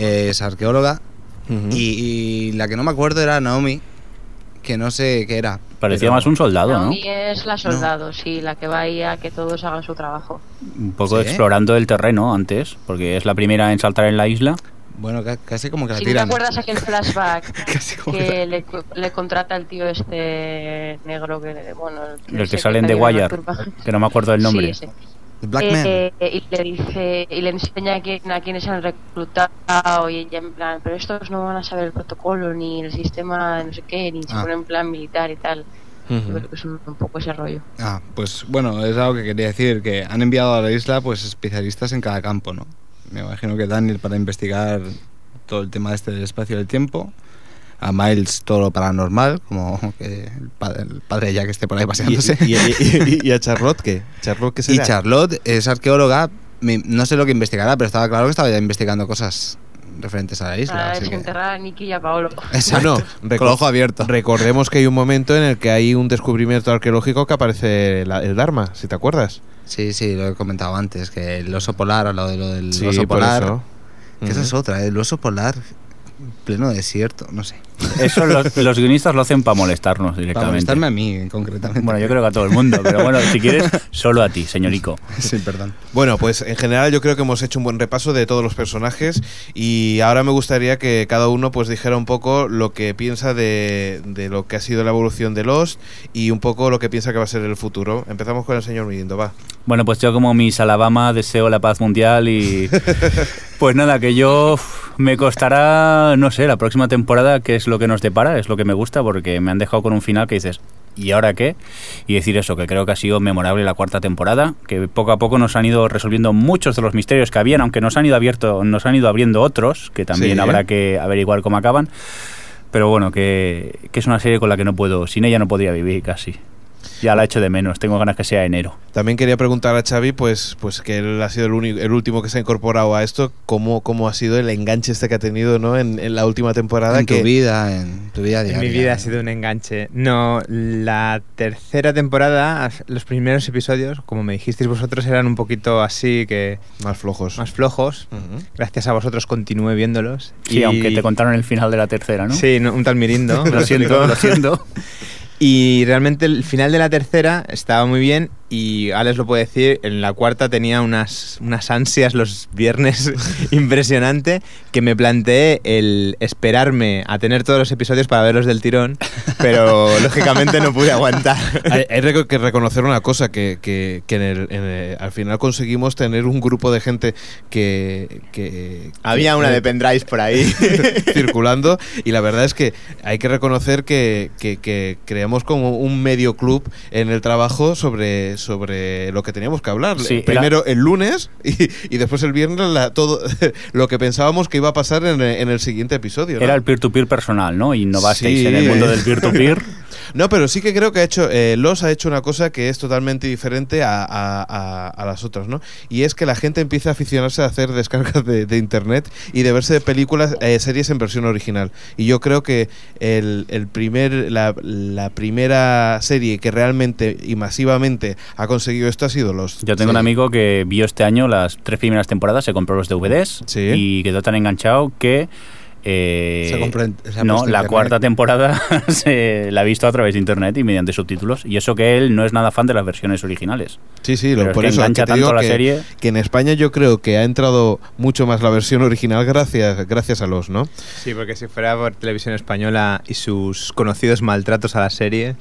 Speaker 5: es arqueóloga Y, y la que no me acuerdo era Naomi, que no sé qué era.
Speaker 6: Parecía
Speaker 5: Pero-
Speaker 6: más un soldado, ¿no?
Speaker 4: Naomi es la soldado, sí, la que va ahí a que todos hagan su trabajo.
Speaker 6: Un poco
Speaker 5: ¿Sí?
Speaker 6: explorando el terreno antes, porque es la primera en saltar en la isla.
Speaker 5: Bueno, ca- casi como que la
Speaker 4: Si no te
Speaker 5: tiran.
Speaker 4: acuerdas aquel flashback
Speaker 5: Casi como
Speaker 4: que le, cu- le contrata el tío este negro que, bueno...
Speaker 6: El que salen de Wire, que no me acuerdo del nombre.
Speaker 4: Sí, ese.
Speaker 5: The Black Man.
Speaker 4: Eh, y le dice y le enseña a, quién, a quiénes han reclutado y ella en plan pero estos no van a saber el protocolo ni el sistema de no sé qué ni se
Speaker 5: Ah.
Speaker 4: pone en plan militar y tal Yo creo que es un, un poco ese rollo
Speaker 5: Ah, pues bueno, es algo que quería decir, que han enviado a la isla pues especialistas en cada campo, ¿no? Me imagino que Daniel para investigar todo el tema este del espacio y del tiempo, a Miles todo lo paranormal, como que el padre, el padre ya que esté por ahí
Speaker 2: ¿Y,
Speaker 5: paseándose.
Speaker 2: y- y- y- y a Charlotte qué? ¿Charlotte qué
Speaker 5: Y
Speaker 2: será?
Speaker 5: Charlotte es arqueóloga, no sé lo que investigará, pero estaba claro que estaba ya investigando cosas referentes a la isla.
Speaker 4: para
Speaker 5: así que-
Speaker 4: desenterrar a Nicky y a Paolo
Speaker 5: Exacto,
Speaker 2: Bueno,
Speaker 5: con el ojo abierto.
Speaker 2: Recordemos que hay un momento en el que hay un descubrimiento arqueológico que aparece la- el Dharma, si te acuerdas.
Speaker 5: Sí, sí, lo he comentado antes, que el oso polar, al lado de lo del
Speaker 2: Sí,
Speaker 5: oso
Speaker 2: por
Speaker 5: polar.
Speaker 2: eso.
Speaker 5: Que esa es otra, el oso polar pleno desierto, no sé.
Speaker 6: Eso los, los guionistas lo hacen para molestarnos
Speaker 5: Para
Speaker 6: directamente.
Speaker 5: molestarme a mí, concretamente.
Speaker 6: Bueno, yo creo que a todo el mundo, pero bueno, si quieres, solo a ti, señorico.
Speaker 5: Sí, perdón.
Speaker 2: Bueno, pues en general yo creo que hemos hecho un buen repaso de todos los personajes y ahora me gustaría que cada uno pues dijera un poco lo que piensa de, de lo que ha sido la evolución de Lost y un poco lo que piensa que va a ser el futuro. Empezamos con el señor Mirindo, va.
Speaker 6: Bueno, pues yo como Alabama deseo la paz mundial y pues nada, que yo me costará, no sé, la próxima temporada, que es lo que nos depara, es lo que me gusta, porque me han dejado con un final que dices, ¿y ahora qué? Y decir eso, que creo que ha sido memorable la cuarta temporada, que poco a poco nos han ido resolviendo muchos de los misterios que habían, aunque nos han ido abierto, nos han ido abriendo otros, que también
Speaker 2: Sí.
Speaker 6: habrá que averiguar cómo acaban. Pero bueno, que, que es una serie con la que no puedo, sin ella no podría vivir casi. Ya la echo de menos, tengo ganas que sea enero.
Speaker 2: También quería preguntar a Xavi, pues, pues que él ha sido el, único, el último que se ha incorporado a esto, cómo, cómo ha sido el enganche este que ha tenido ¿no? en, en la última temporada.
Speaker 5: En
Speaker 2: que,
Speaker 5: tu vida, en tu vida
Speaker 3: En
Speaker 5: diaria.
Speaker 3: mi vida ha sido un enganche. No, la tercera temporada, los primeros episodios, como me dijisteis vosotros, eran un poquito así que
Speaker 2: Más flojos.
Speaker 3: más flojos.
Speaker 2: Ujú.
Speaker 3: Gracias a vosotros continué viéndolos.
Speaker 6: Sí,
Speaker 3: Y-
Speaker 6: aunque te contaron el final de la tercera, ¿no?
Speaker 3: Sí, no, un tal Mirindo.
Speaker 6: Lo siento, lo siento.
Speaker 3: Y realmente el final de la tercera estaba muy bien y Alex lo puede decir, en la cuarta tenía unas, unas ansias los viernes impresionante que me planteé el esperarme a tener todos los episodios para verlos del tirón, pero lógicamente no pude aguantar.
Speaker 2: Hay, hay que reconocer una cosa, que, que- que en el- en el- al final conseguimos tener un grupo de gente que... que-
Speaker 3: Había una de pendrives por ahí.
Speaker 2: circulando y la verdad es que hay que reconocer que creamos como un medio club en el trabajo sobre, sobre lo que teníamos que hablar.
Speaker 6: Sí, era-
Speaker 2: Primero el lunes y, y después el viernes la- todo lo que pensábamos que iba a pasar en, en el siguiente episodio. ¿no?
Speaker 6: Era el peer-to-peer personal, ¿no? Innovasteis
Speaker 2: Sí.
Speaker 6: en el mundo del peer-to-peer.
Speaker 2: No, pero sí que creo que ha hecho, eh, Los ha hecho una cosa que es totalmente diferente a, a- a- a las otras, ¿no? Y es que la gente empieza a aficionarse a hacer descargas de, de internet y de verse películas, eh, series en versión original. Y yo creo que el, el primer, la, la primera serie que realmente y masivamente ha conseguido esto ha sido Los.
Speaker 6: Yo tengo un amigo que vio este año las tres primeras temporadas, se compró los DVDs
Speaker 2: Sí.
Speaker 6: y quedó tan enganchado que... eh,
Speaker 5: Se compró en- se
Speaker 6: no, la
Speaker 5: internet.
Speaker 6: cuarta temporada se la ha visto a través de internet y mediante subtítulos. Y eso que él no es nada fan de las versiones originales.
Speaker 2: Sí, sí, lo,
Speaker 6: Pero es
Speaker 2: por
Speaker 6: que
Speaker 2: eso
Speaker 6: engancha
Speaker 2: que te digo
Speaker 6: tanto la
Speaker 2: que,
Speaker 6: serie.
Speaker 2: que en España yo creo que ha entrado mucho más la versión original gracias, gracias a Los, ¿no?
Speaker 3: Sí, porque si fuera por televisión española y sus conocidos maltratos a la serie,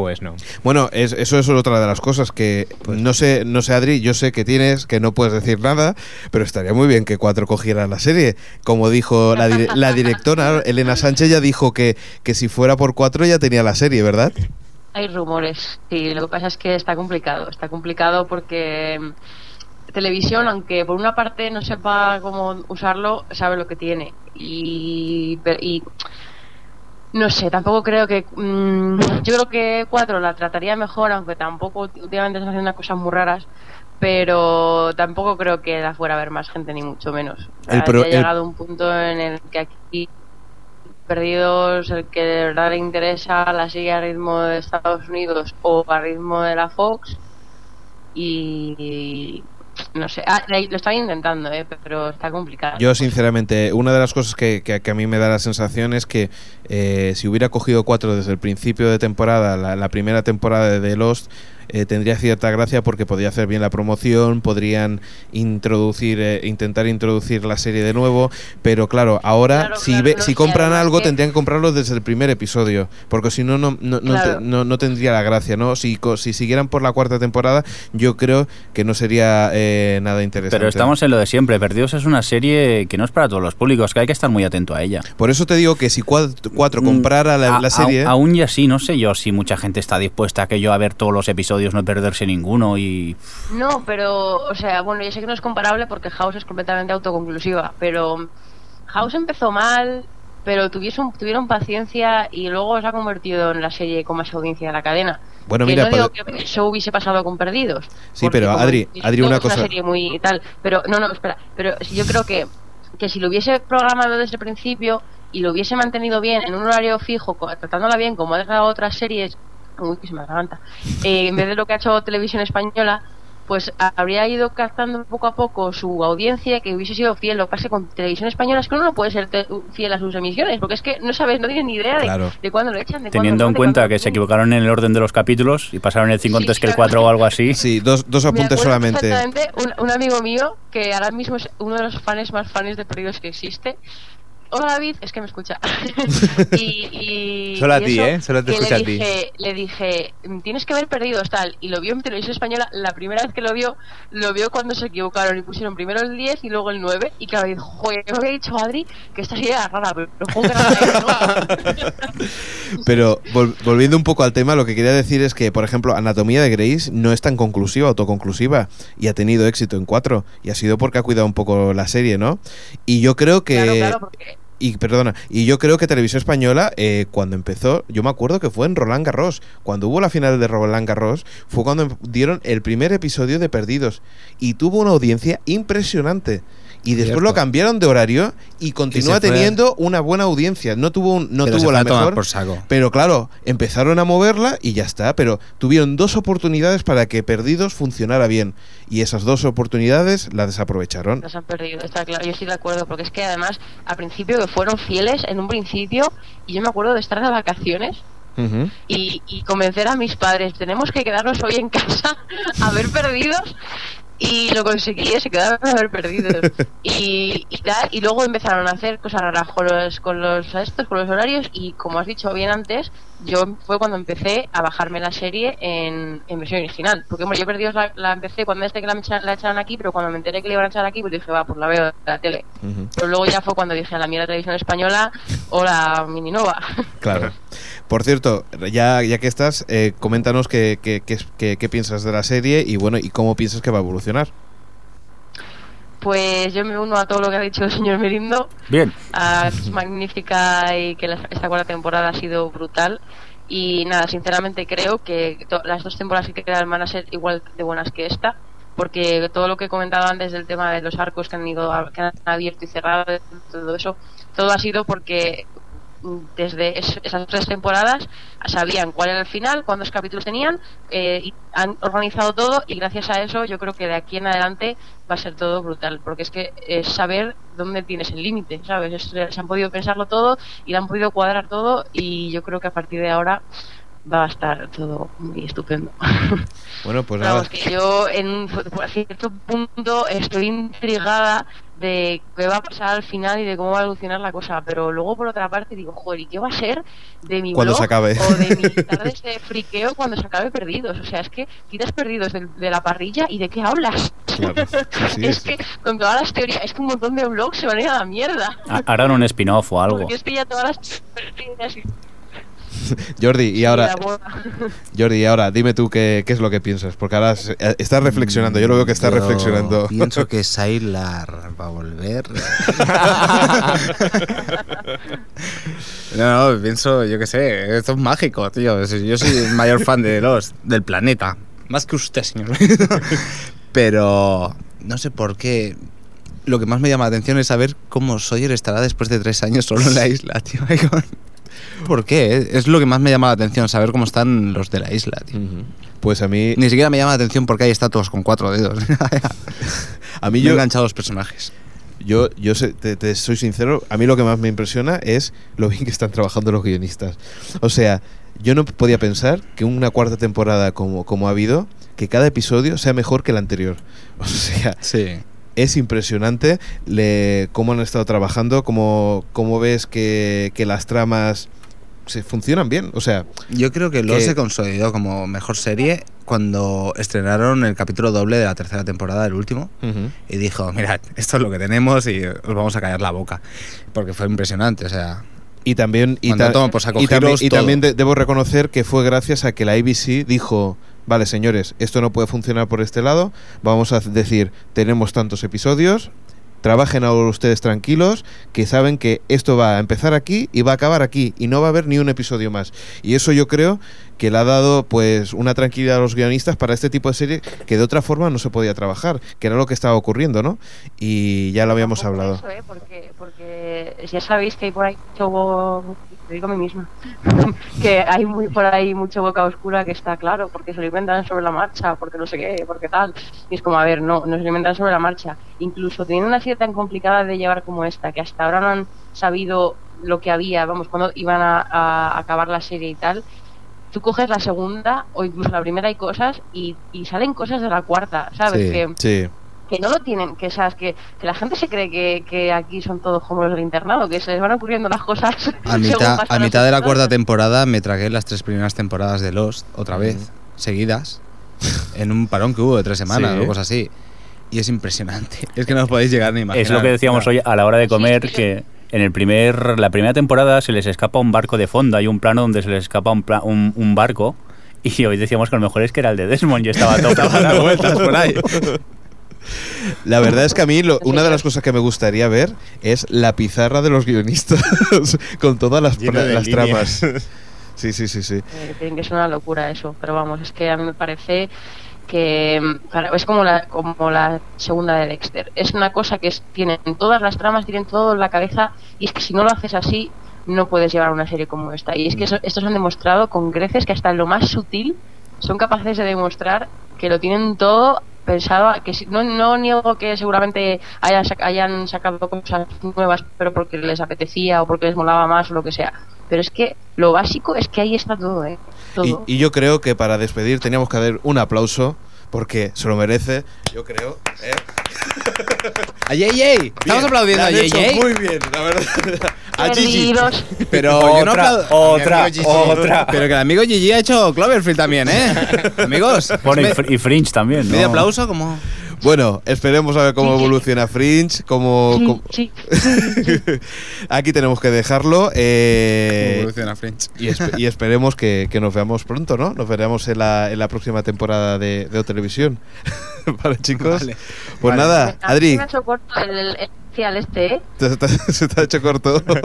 Speaker 3: pues no.
Speaker 2: Bueno, es- eso es otra de las cosas que no sé, no sé Adri, yo sé que tienes, que no puedes decir nada, pero estaría muy bien que cuatro cogieran la serie. Como dijo la, dire- la directora, Elena Sánchez ya dijo que, que si fuera por cuatro ya tenía la serie, ¿verdad?
Speaker 4: Hay rumores, sí, lo que pasa es que está complicado, está complicado porque mm, televisión, aunque por una parte no sepa cómo usarlo, sabe lo que tiene. Y, y no sé, tampoco creo que... mm, yo creo que cuatro la trataría mejor, aunque tampoco últimamente están haciendo cosas muy raras, pero tampoco creo que la fuera a ver más gente, ni mucho menos.
Speaker 2: El pro-
Speaker 4: ha
Speaker 2: el-
Speaker 4: llegado un punto en el que aquí perdidos, el que de verdad le interesa la sigue a ritmo de Estados Unidos o a ritmo de la Fox y no sé. Ah, lo están intentando, ¿eh? pero está complicado.
Speaker 2: Yo, sinceramente, una de las cosas que, que- a mí me da la sensación es que eh, si hubiera cogido cuatro desde el principio de temporada, la, la primera temporada de The Lost, eh, tendría cierta gracia porque podría hacer bien la promoción, podrían introducir, eh, intentar introducir la serie de nuevo, pero claro, ahora
Speaker 4: Claro,
Speaker 2: si,
Speaker 4: claro,
Speaker 2: ve-
Speaker 4: no
Speaker 2: si compran algo
Speaker 4: que-
Speaker 2: tendrían que comprarlo desde el primer episodio, porque si no, no, no, no,
Speaker 4: Claro.
Speaker 2: no- no tendría la gracia, ¿no? Si, co- si siguieran por la cuarta temporada, yo creo que no sería eh, nada interesante.
Speaker 6: Pero estamos en lo de siempre. Perdidos es una serie que no es para todos los públicos, que hay que estar muy atento a ella.
Speaker 2: Por eso te digo que si cuatro, cuatro
Speaker 6: Mm,
Speaker 2: comprara la,
Speaker 6: a-
Speaker 2: la serie...
Speaker 6: a- aún y así, no sé yo si mucha gente está dispuesta a que yo a ver todos los episodios, no perderse ninguno y...
Speaker 4: No, pero, o sea, bueno, yo sé que no es comparable porque House es completamente autoconclusiva, pero House empezó mal, pero tuviesen- tuvieron paciencia y luego se ha convertido en la serie con más audiencia de la cadena.
Speaker 2: Bueno,
Speaker 4: Que
Speaker 2: mira,
Speaker 4: no digo que eso hubiese pasado con Perdidos.
Speaker 2: Sí, pero Adri, Adri, una
Speaker 4: es
Speaker 2: cosa-
Speaker 4: una serie muy tal, pero no, no, espera, pero si yo creo que que si lo hubiese programado desde el principio y lo hubiese mantenido bien en un horario fijo, tratándola bien como ha dejado otras series, uy, que se me atraganta, eh, en vez de lo que ha hecho Televisión Española, pues habría ido captando poco a poco su audiencia que hubiese sido fiel. Lo que pasa con Televisión Española es que uno no puede ser fiel a sus emisiones, porque es que no sabes, no tienes ni idea de,
Speaker 2: Claro.
Speaker 4: de cuándo lo echan, de
Speaker 6: Teniendo
Speaker 4: cuándo
Speaker 6: en
Speaker 4: de
Speaker 6: cuenta que se equivocaron en el orden de los capítulos y pasaron el 5
Speaker 4: Sí,
Speaker 6: antes que el
Speaker 4: claro.
Speaker 6: 4 o algo así.
Speaker 2: Sí, dos, dos apuntes solamente.
Speaker 4: Exactamente, un, un amigo mío que ahora mismo es uno de los fans más fans de perdidos que existe. Hola David, es que me escucha. y, y-
Speaker 3: Solo a ti, ¿eh? Solo te escucha
Speaker 4: le
Speaker 3: a ti.
Speaker 4: Le dije, tienes que ver perdidos tal. Y lo vio en televisión española. La primera vez que lo vio, lo vio cuando se equivocaron y pusieron primero el 10 y luego el 9. Y claro, dijo, joder, me había dicho Adri que esta serie era rara, pero pero
Speaker 2: volviendo un poco al tema, lo que quería decir es que, por ejemplo, Anatomía de Grey no es tan conclusiva, autoconclusiva, y ha tenido éxito en cuatro, y ha sido porque ha cuidado un poco la serie, ¿no? Y yo creo que...
Speaker 4: Claro, claro, porque
Speaker 2: Y perdona, y yo creo que Televisión Española, eh, cuando empezó, yo me acuerdo que fue en Roland Garros. Cuando hubo la final de Roland Garros, fue cuando em- dieron el primer episodio de Perdidos. Y tuvo una audiencia impresionante. Y después
Speaker 5: Cierto.
Speaker 2: lo cambiaron de horario y continúa teniendo una buena audiencia. No tuvo, un- no
Speaker 5: Pero
Speaker 2: tuvo la mejor.
Speaker 5: por saco.
Speaker 2: Pero claro, empezaron a moverla y ya está. Pero tuvieron dos oportunidades para que Perdidos funcionara bien. Y esas dos oportunidades las desaprovecharon.
Speaker 4: Las han perdido, está claro. Yo estoy de acuerdo, porque es que además, al principio que fueron fieles en un principio, y yo me acuerdo de estar de vacaciones
Speaker 2: Ujú.
Speaker 4: y, y convencer a mis padres, tenemos que quedarnos hoy en casa a ver perdidos. Y lo conseguí, se quedaron a ver perdidos. Y, y tal, y luego empezaron a hacer cosas raras con los, con los estos, con los horarios, y como has dicho bien antes, yo fue cuando empecé a bajarme la serie en, en versión original. Porque bueno, yo perdidos la, la empecé cuando este que la, la echaron aquí, pero cuando me enteré que la iban a echar aquí, pues dije, va, pues la veo en la tele. Pero luego ya fue cuando dije a la mierda televisión española o la Mininova.
Speaker 2: Claro. Por cierto, ya, ya que estás, eh, coméntanos qué, qué, qué, qué- qué piensas de la serie y bueno, y cómo piensas que va a evolucionar.
Speaker 4: Pues yo me uno a todo lo que ha dicho el señor Merindo.
Speaker 6: Bien.
Speaker 4: Ah, es magnífica y que la- esta cuarta temporada ha sido brutal. Y nada, sinceramente creo que to- las dos temporadas que quedan van a ser igual de buenas que esta. Porque todo lo que he comentado antes del tema de los arcos que han ido que han abierto y cerrado, todo eso, todo ha sido porque desde es- esas tres temporadas sabían cuál era el final, cuántos capítulos tenían, eh, y han organizado todo y gracias a eso yo creo que de aquí en adelante va a ser todo brutal, porque es que es saber dónde tienes el límite, ¿sabes? Es- se han podido pensarlo todo y lo han podido cuadrar todo y yo creo que a partir de ahora va a estar todo muy estupendo.
Speaker 2: Bueno, pues nada.
Speaker 4: Vamos, que yo en un- por cierto punto estoy intrigada de qué va a pasar al final y de cómo va a evolucionar la cosa, pero luego por otra parte digo, joder, ¿y qué va a ser de mi
Speaker 2: Cuando
Speaker 4: blog
Speaker 2: se acabe.
Speaker 4: o de mis tardes de friqueo cuando se acabe Perdidos? O sea, es que quitas Perdidos de, la parrilla y ¿de qué hablas?
Speaker 2: Claro, sí, sí,
Speaker 4: es
Speaker 2: sí.
Speaker 4: que con todas las teorías, es que un montón de blogs se van a ir a la mierda.
Speaker 6: Ha- Harán un spin-off o algo.
Speaker 4: Porque es que ya todas las teorías y
Speaker 2: Jordi, y ahora. Jordi, y ahora, dime tú qué, qué es lo que piensas, porque ahora eh, estás reflexionando, yo lo veo que estás
Speaker 5: Yo
Speaker 2: reflexionando.
Speaker 5: Pienso que Sailor va a volver. no, no, pienso, yo qué sé, esto es mágico, tío. Yo soy el mayor fan de los del planeta. Más que usted, señor. Pero no sé por qué. Lo que más me llama la atención es saber cómo Sawyer estará después de tres años solo en la isla, tío. ¿Por qué? Es lo que más me llama la atención, saber cómo están los de la isla, tío.
Speaker 2: Pues a mí,
Speaker 5: Ni siquiera me llama la atención porque hay estatuas con cuatro dedos.
Speaker 2: a mí
Speaker 5: Me
Speaker 2: yo,
Speaker 5: he enganchado a los personajes.
Speaker 2: yo, yo sé- te, te soy sincero, a mí lo que más me impresiona es lo bien que están trabajando los guionistas. O sea, yo no podía pensar que una cuarta temporada como, como ha habido, que cada episodio sea mejor que el anterior. O sea,
Speaker 5: Sí.
Speaker 2: Es impresionante le, cómo han estado trabajando, cómo, cómo ves que, que las tramas se funcionan bien. O sea,
Speaker 5: Yo creo que lo
Speaker 2: Que-
Speaker 5: se consolidó como mejor serie cuando estrenaron el capítulo doble de la tercera temporada, el último. Y dijo, mirad, esto es lo que tenemos y os vamos a callar la boca. Porque fue impresionante, o sea...
Speaker 2: Y también, y, ta-
Speaker 5: pues,
Speaker 2: también,
Speaker 5: cogeros
Speaker 2: y
Speaker 5: todo.
Speaker 2: también de- debo reconocer que fue gracias a que la ABC dijo, vale señores, esto no puede funcionar por este lado, vamos a decir, tenemos tantos episodios, trabajen ahora ustedes tranquilos, que saben que esto va a empezar aquí y va a acabar aquí, y no va a haber ni un episodio más. Y eso yo creo que le ha dado pues una tranquilidad a los guionistas para este tipo de serie que de otra forma no se podía trabajar, que era lo que estaba ocurriendo, ¿no? Y ya lo habíamos hablado.
Speaker 4: eso, ¿eh? porque, porque ya sabéis que hay por ahí mucho digo a mí misma que hay muy por ahí mucha boca oscura que está claro porque se lo inventan sobre la marcha porque no sé qué porque tal y es como a ver no no se lo inventan sobre la marcha incluso teniendo una serie tan complicada de llevar como esta que hasta ahora no han sabido lo que había vamos cuando iban a, a acabar la serie y tal tú coges la segunda o incluso la primera hay cosas y, y salen cosas de la cuarta sabes
Speaker 5: Sí.
Speaker 4: que
Speaker 2: Sí.
Speaker 4: Que no lo tienen, que sabes que, que la gente se cree que, que aquí son todos como los del internado, que se les van ocurriendo las cosas.
Speaker 5: A mitad, a mitad de la cuarta temporada me tragué las tres primeras temporadas de Lost, otra vez, seguidas, en un parón que hubo de tres semanas
Speaker 2: Sí.
Speaker 5: o cosas así. Y es impresionante. Es que no os podéis llegar ni imaginar.
Speaker 6: Es lo que decíamos
Speaker 5: No.
Speaker 6: hoy a la hora de comer,
Speaker 4: Sí, sí.
Speaker 6: que en el primer, la primera temporada se les escapa un barco de fondo, hay un plano donde se les escapa un, pla- un, un barco, y hoy decíamos que a lo mejor es que era el de Desmond y estaba todo
Speaker 5: Estaba dando vueltas por ahí.
Speaker 2: La verdad es que a mí lo- una de las cosas que me gustaría ver es la pizarra de los guionistas con todas las, tramas. Sí, sí, sí, sí.
Speaker 4: Eh, tienen que es una locura eso, pero vamos, es que a mí me parece que mm, para- es como la, como la segunda de Dexter. Es una cosa que es, tienen todas las tramas, tienen todo en la cabeza, y es que si no lo haces así, no puedes llevar una serie como esta. Y es que eso- estos han demostrado con creces que hasta en lo más sutil son capaces de demostrar que lo tienen todo pensado que no, no niego que seguramente hayan, hayan sacado cosas nuevas pero porque les apetecía o porque les molaba más o lo que sea. Pero es que lo básico es que ahí está todo eh todo.
Speaker 2: Y, y yo creo que para despedir teníamos que dar un aplauso porque se lo merece, yo creo. ¿eh?
Speaker 5: ¡A JJ! Estamos aplaudiendo a JJ.
Speaker 2: Muy bien, la verdad. A Gigi.
Speaker 5: Pero yo no
Speaker 6: Otra,
Speaker 5: aplaudo-
Speaker 6: otra,
Speaker 5: Gigi.
Speaker 6: otra.
Speaker 5: Pero que el amigo Gigi ha hecho Cloverfield también, ¿eh? Amigos.
Speaker 6: Bueno, y, Fr- y Fringe también, ¿no?
Speaker 5: medio aplauso como...
Speaker 2: Bueno, esperemos a ver cómo evoluciona Fringe, cómo...
Speaker 4: Sí,
Speaker 2: cómo-
Speaker 4: sí.
Speaker 2: Aquí tenemos que dejarlo. eh,
Speaker 5: evoluciona Fringe.
Speaker 2: y, espe- y esperemos que, que nos veamos pronto, ¿no? Nos veremos en la, en la próxima temporada de, de O Televisión. vale, chicos.
Speaker 5: Vale.
Speaker 2: Pues
Speaker 5: Vale.
Speaker 2: nada, Adri,
Speaker 4: me ha hecho corto el, el especial este eh
Speaker 2: se te ha hecho corto. pero,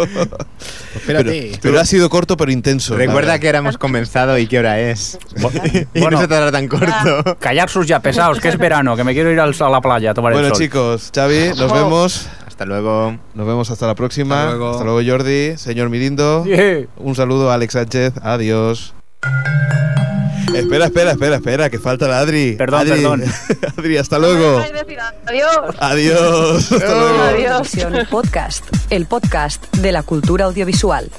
Speaker 5: Espérate.
Speaker 2: pero ha sido corto pero intenso.
Speaker 3: Recuerda que ahora hemos comenzado y qué hora es. y
Speaker 6: Bueno.
Speaker 3: no se tarda tan corto.
Speaker 6: Callar sus ya pesados, que es verano, que me quiero ir al- a la playa a tomar
Speaker 2: Bueno,
Speaker 6: el sol.
Speaker 2: chicos, Xavi, nos vemos.
Speaker 3: Hasta luego.
Speaker 2: Nos vemos hasta la próxima.
Speaker 5: Hasta luego.
Speaker 2: Jordi. Señor Mirindo.
Speaker 6: Yeah.
Speaker 2: Un saludo a Alex Sánchez. Adiós. Espera, espera, espera, espera, que falta la Adri.
Speaker 6: Perdón,
Speaker 2: Adri.
Speaker 6: perdón.
Speaker 2: Adri, hasta luego.
Speaker 4: adiós
Speaker 2: Adiós. Hasta luego.
Speaker 4: Adiós.
Speaker 1: Podcast, el podcast de la cultura audiovisual.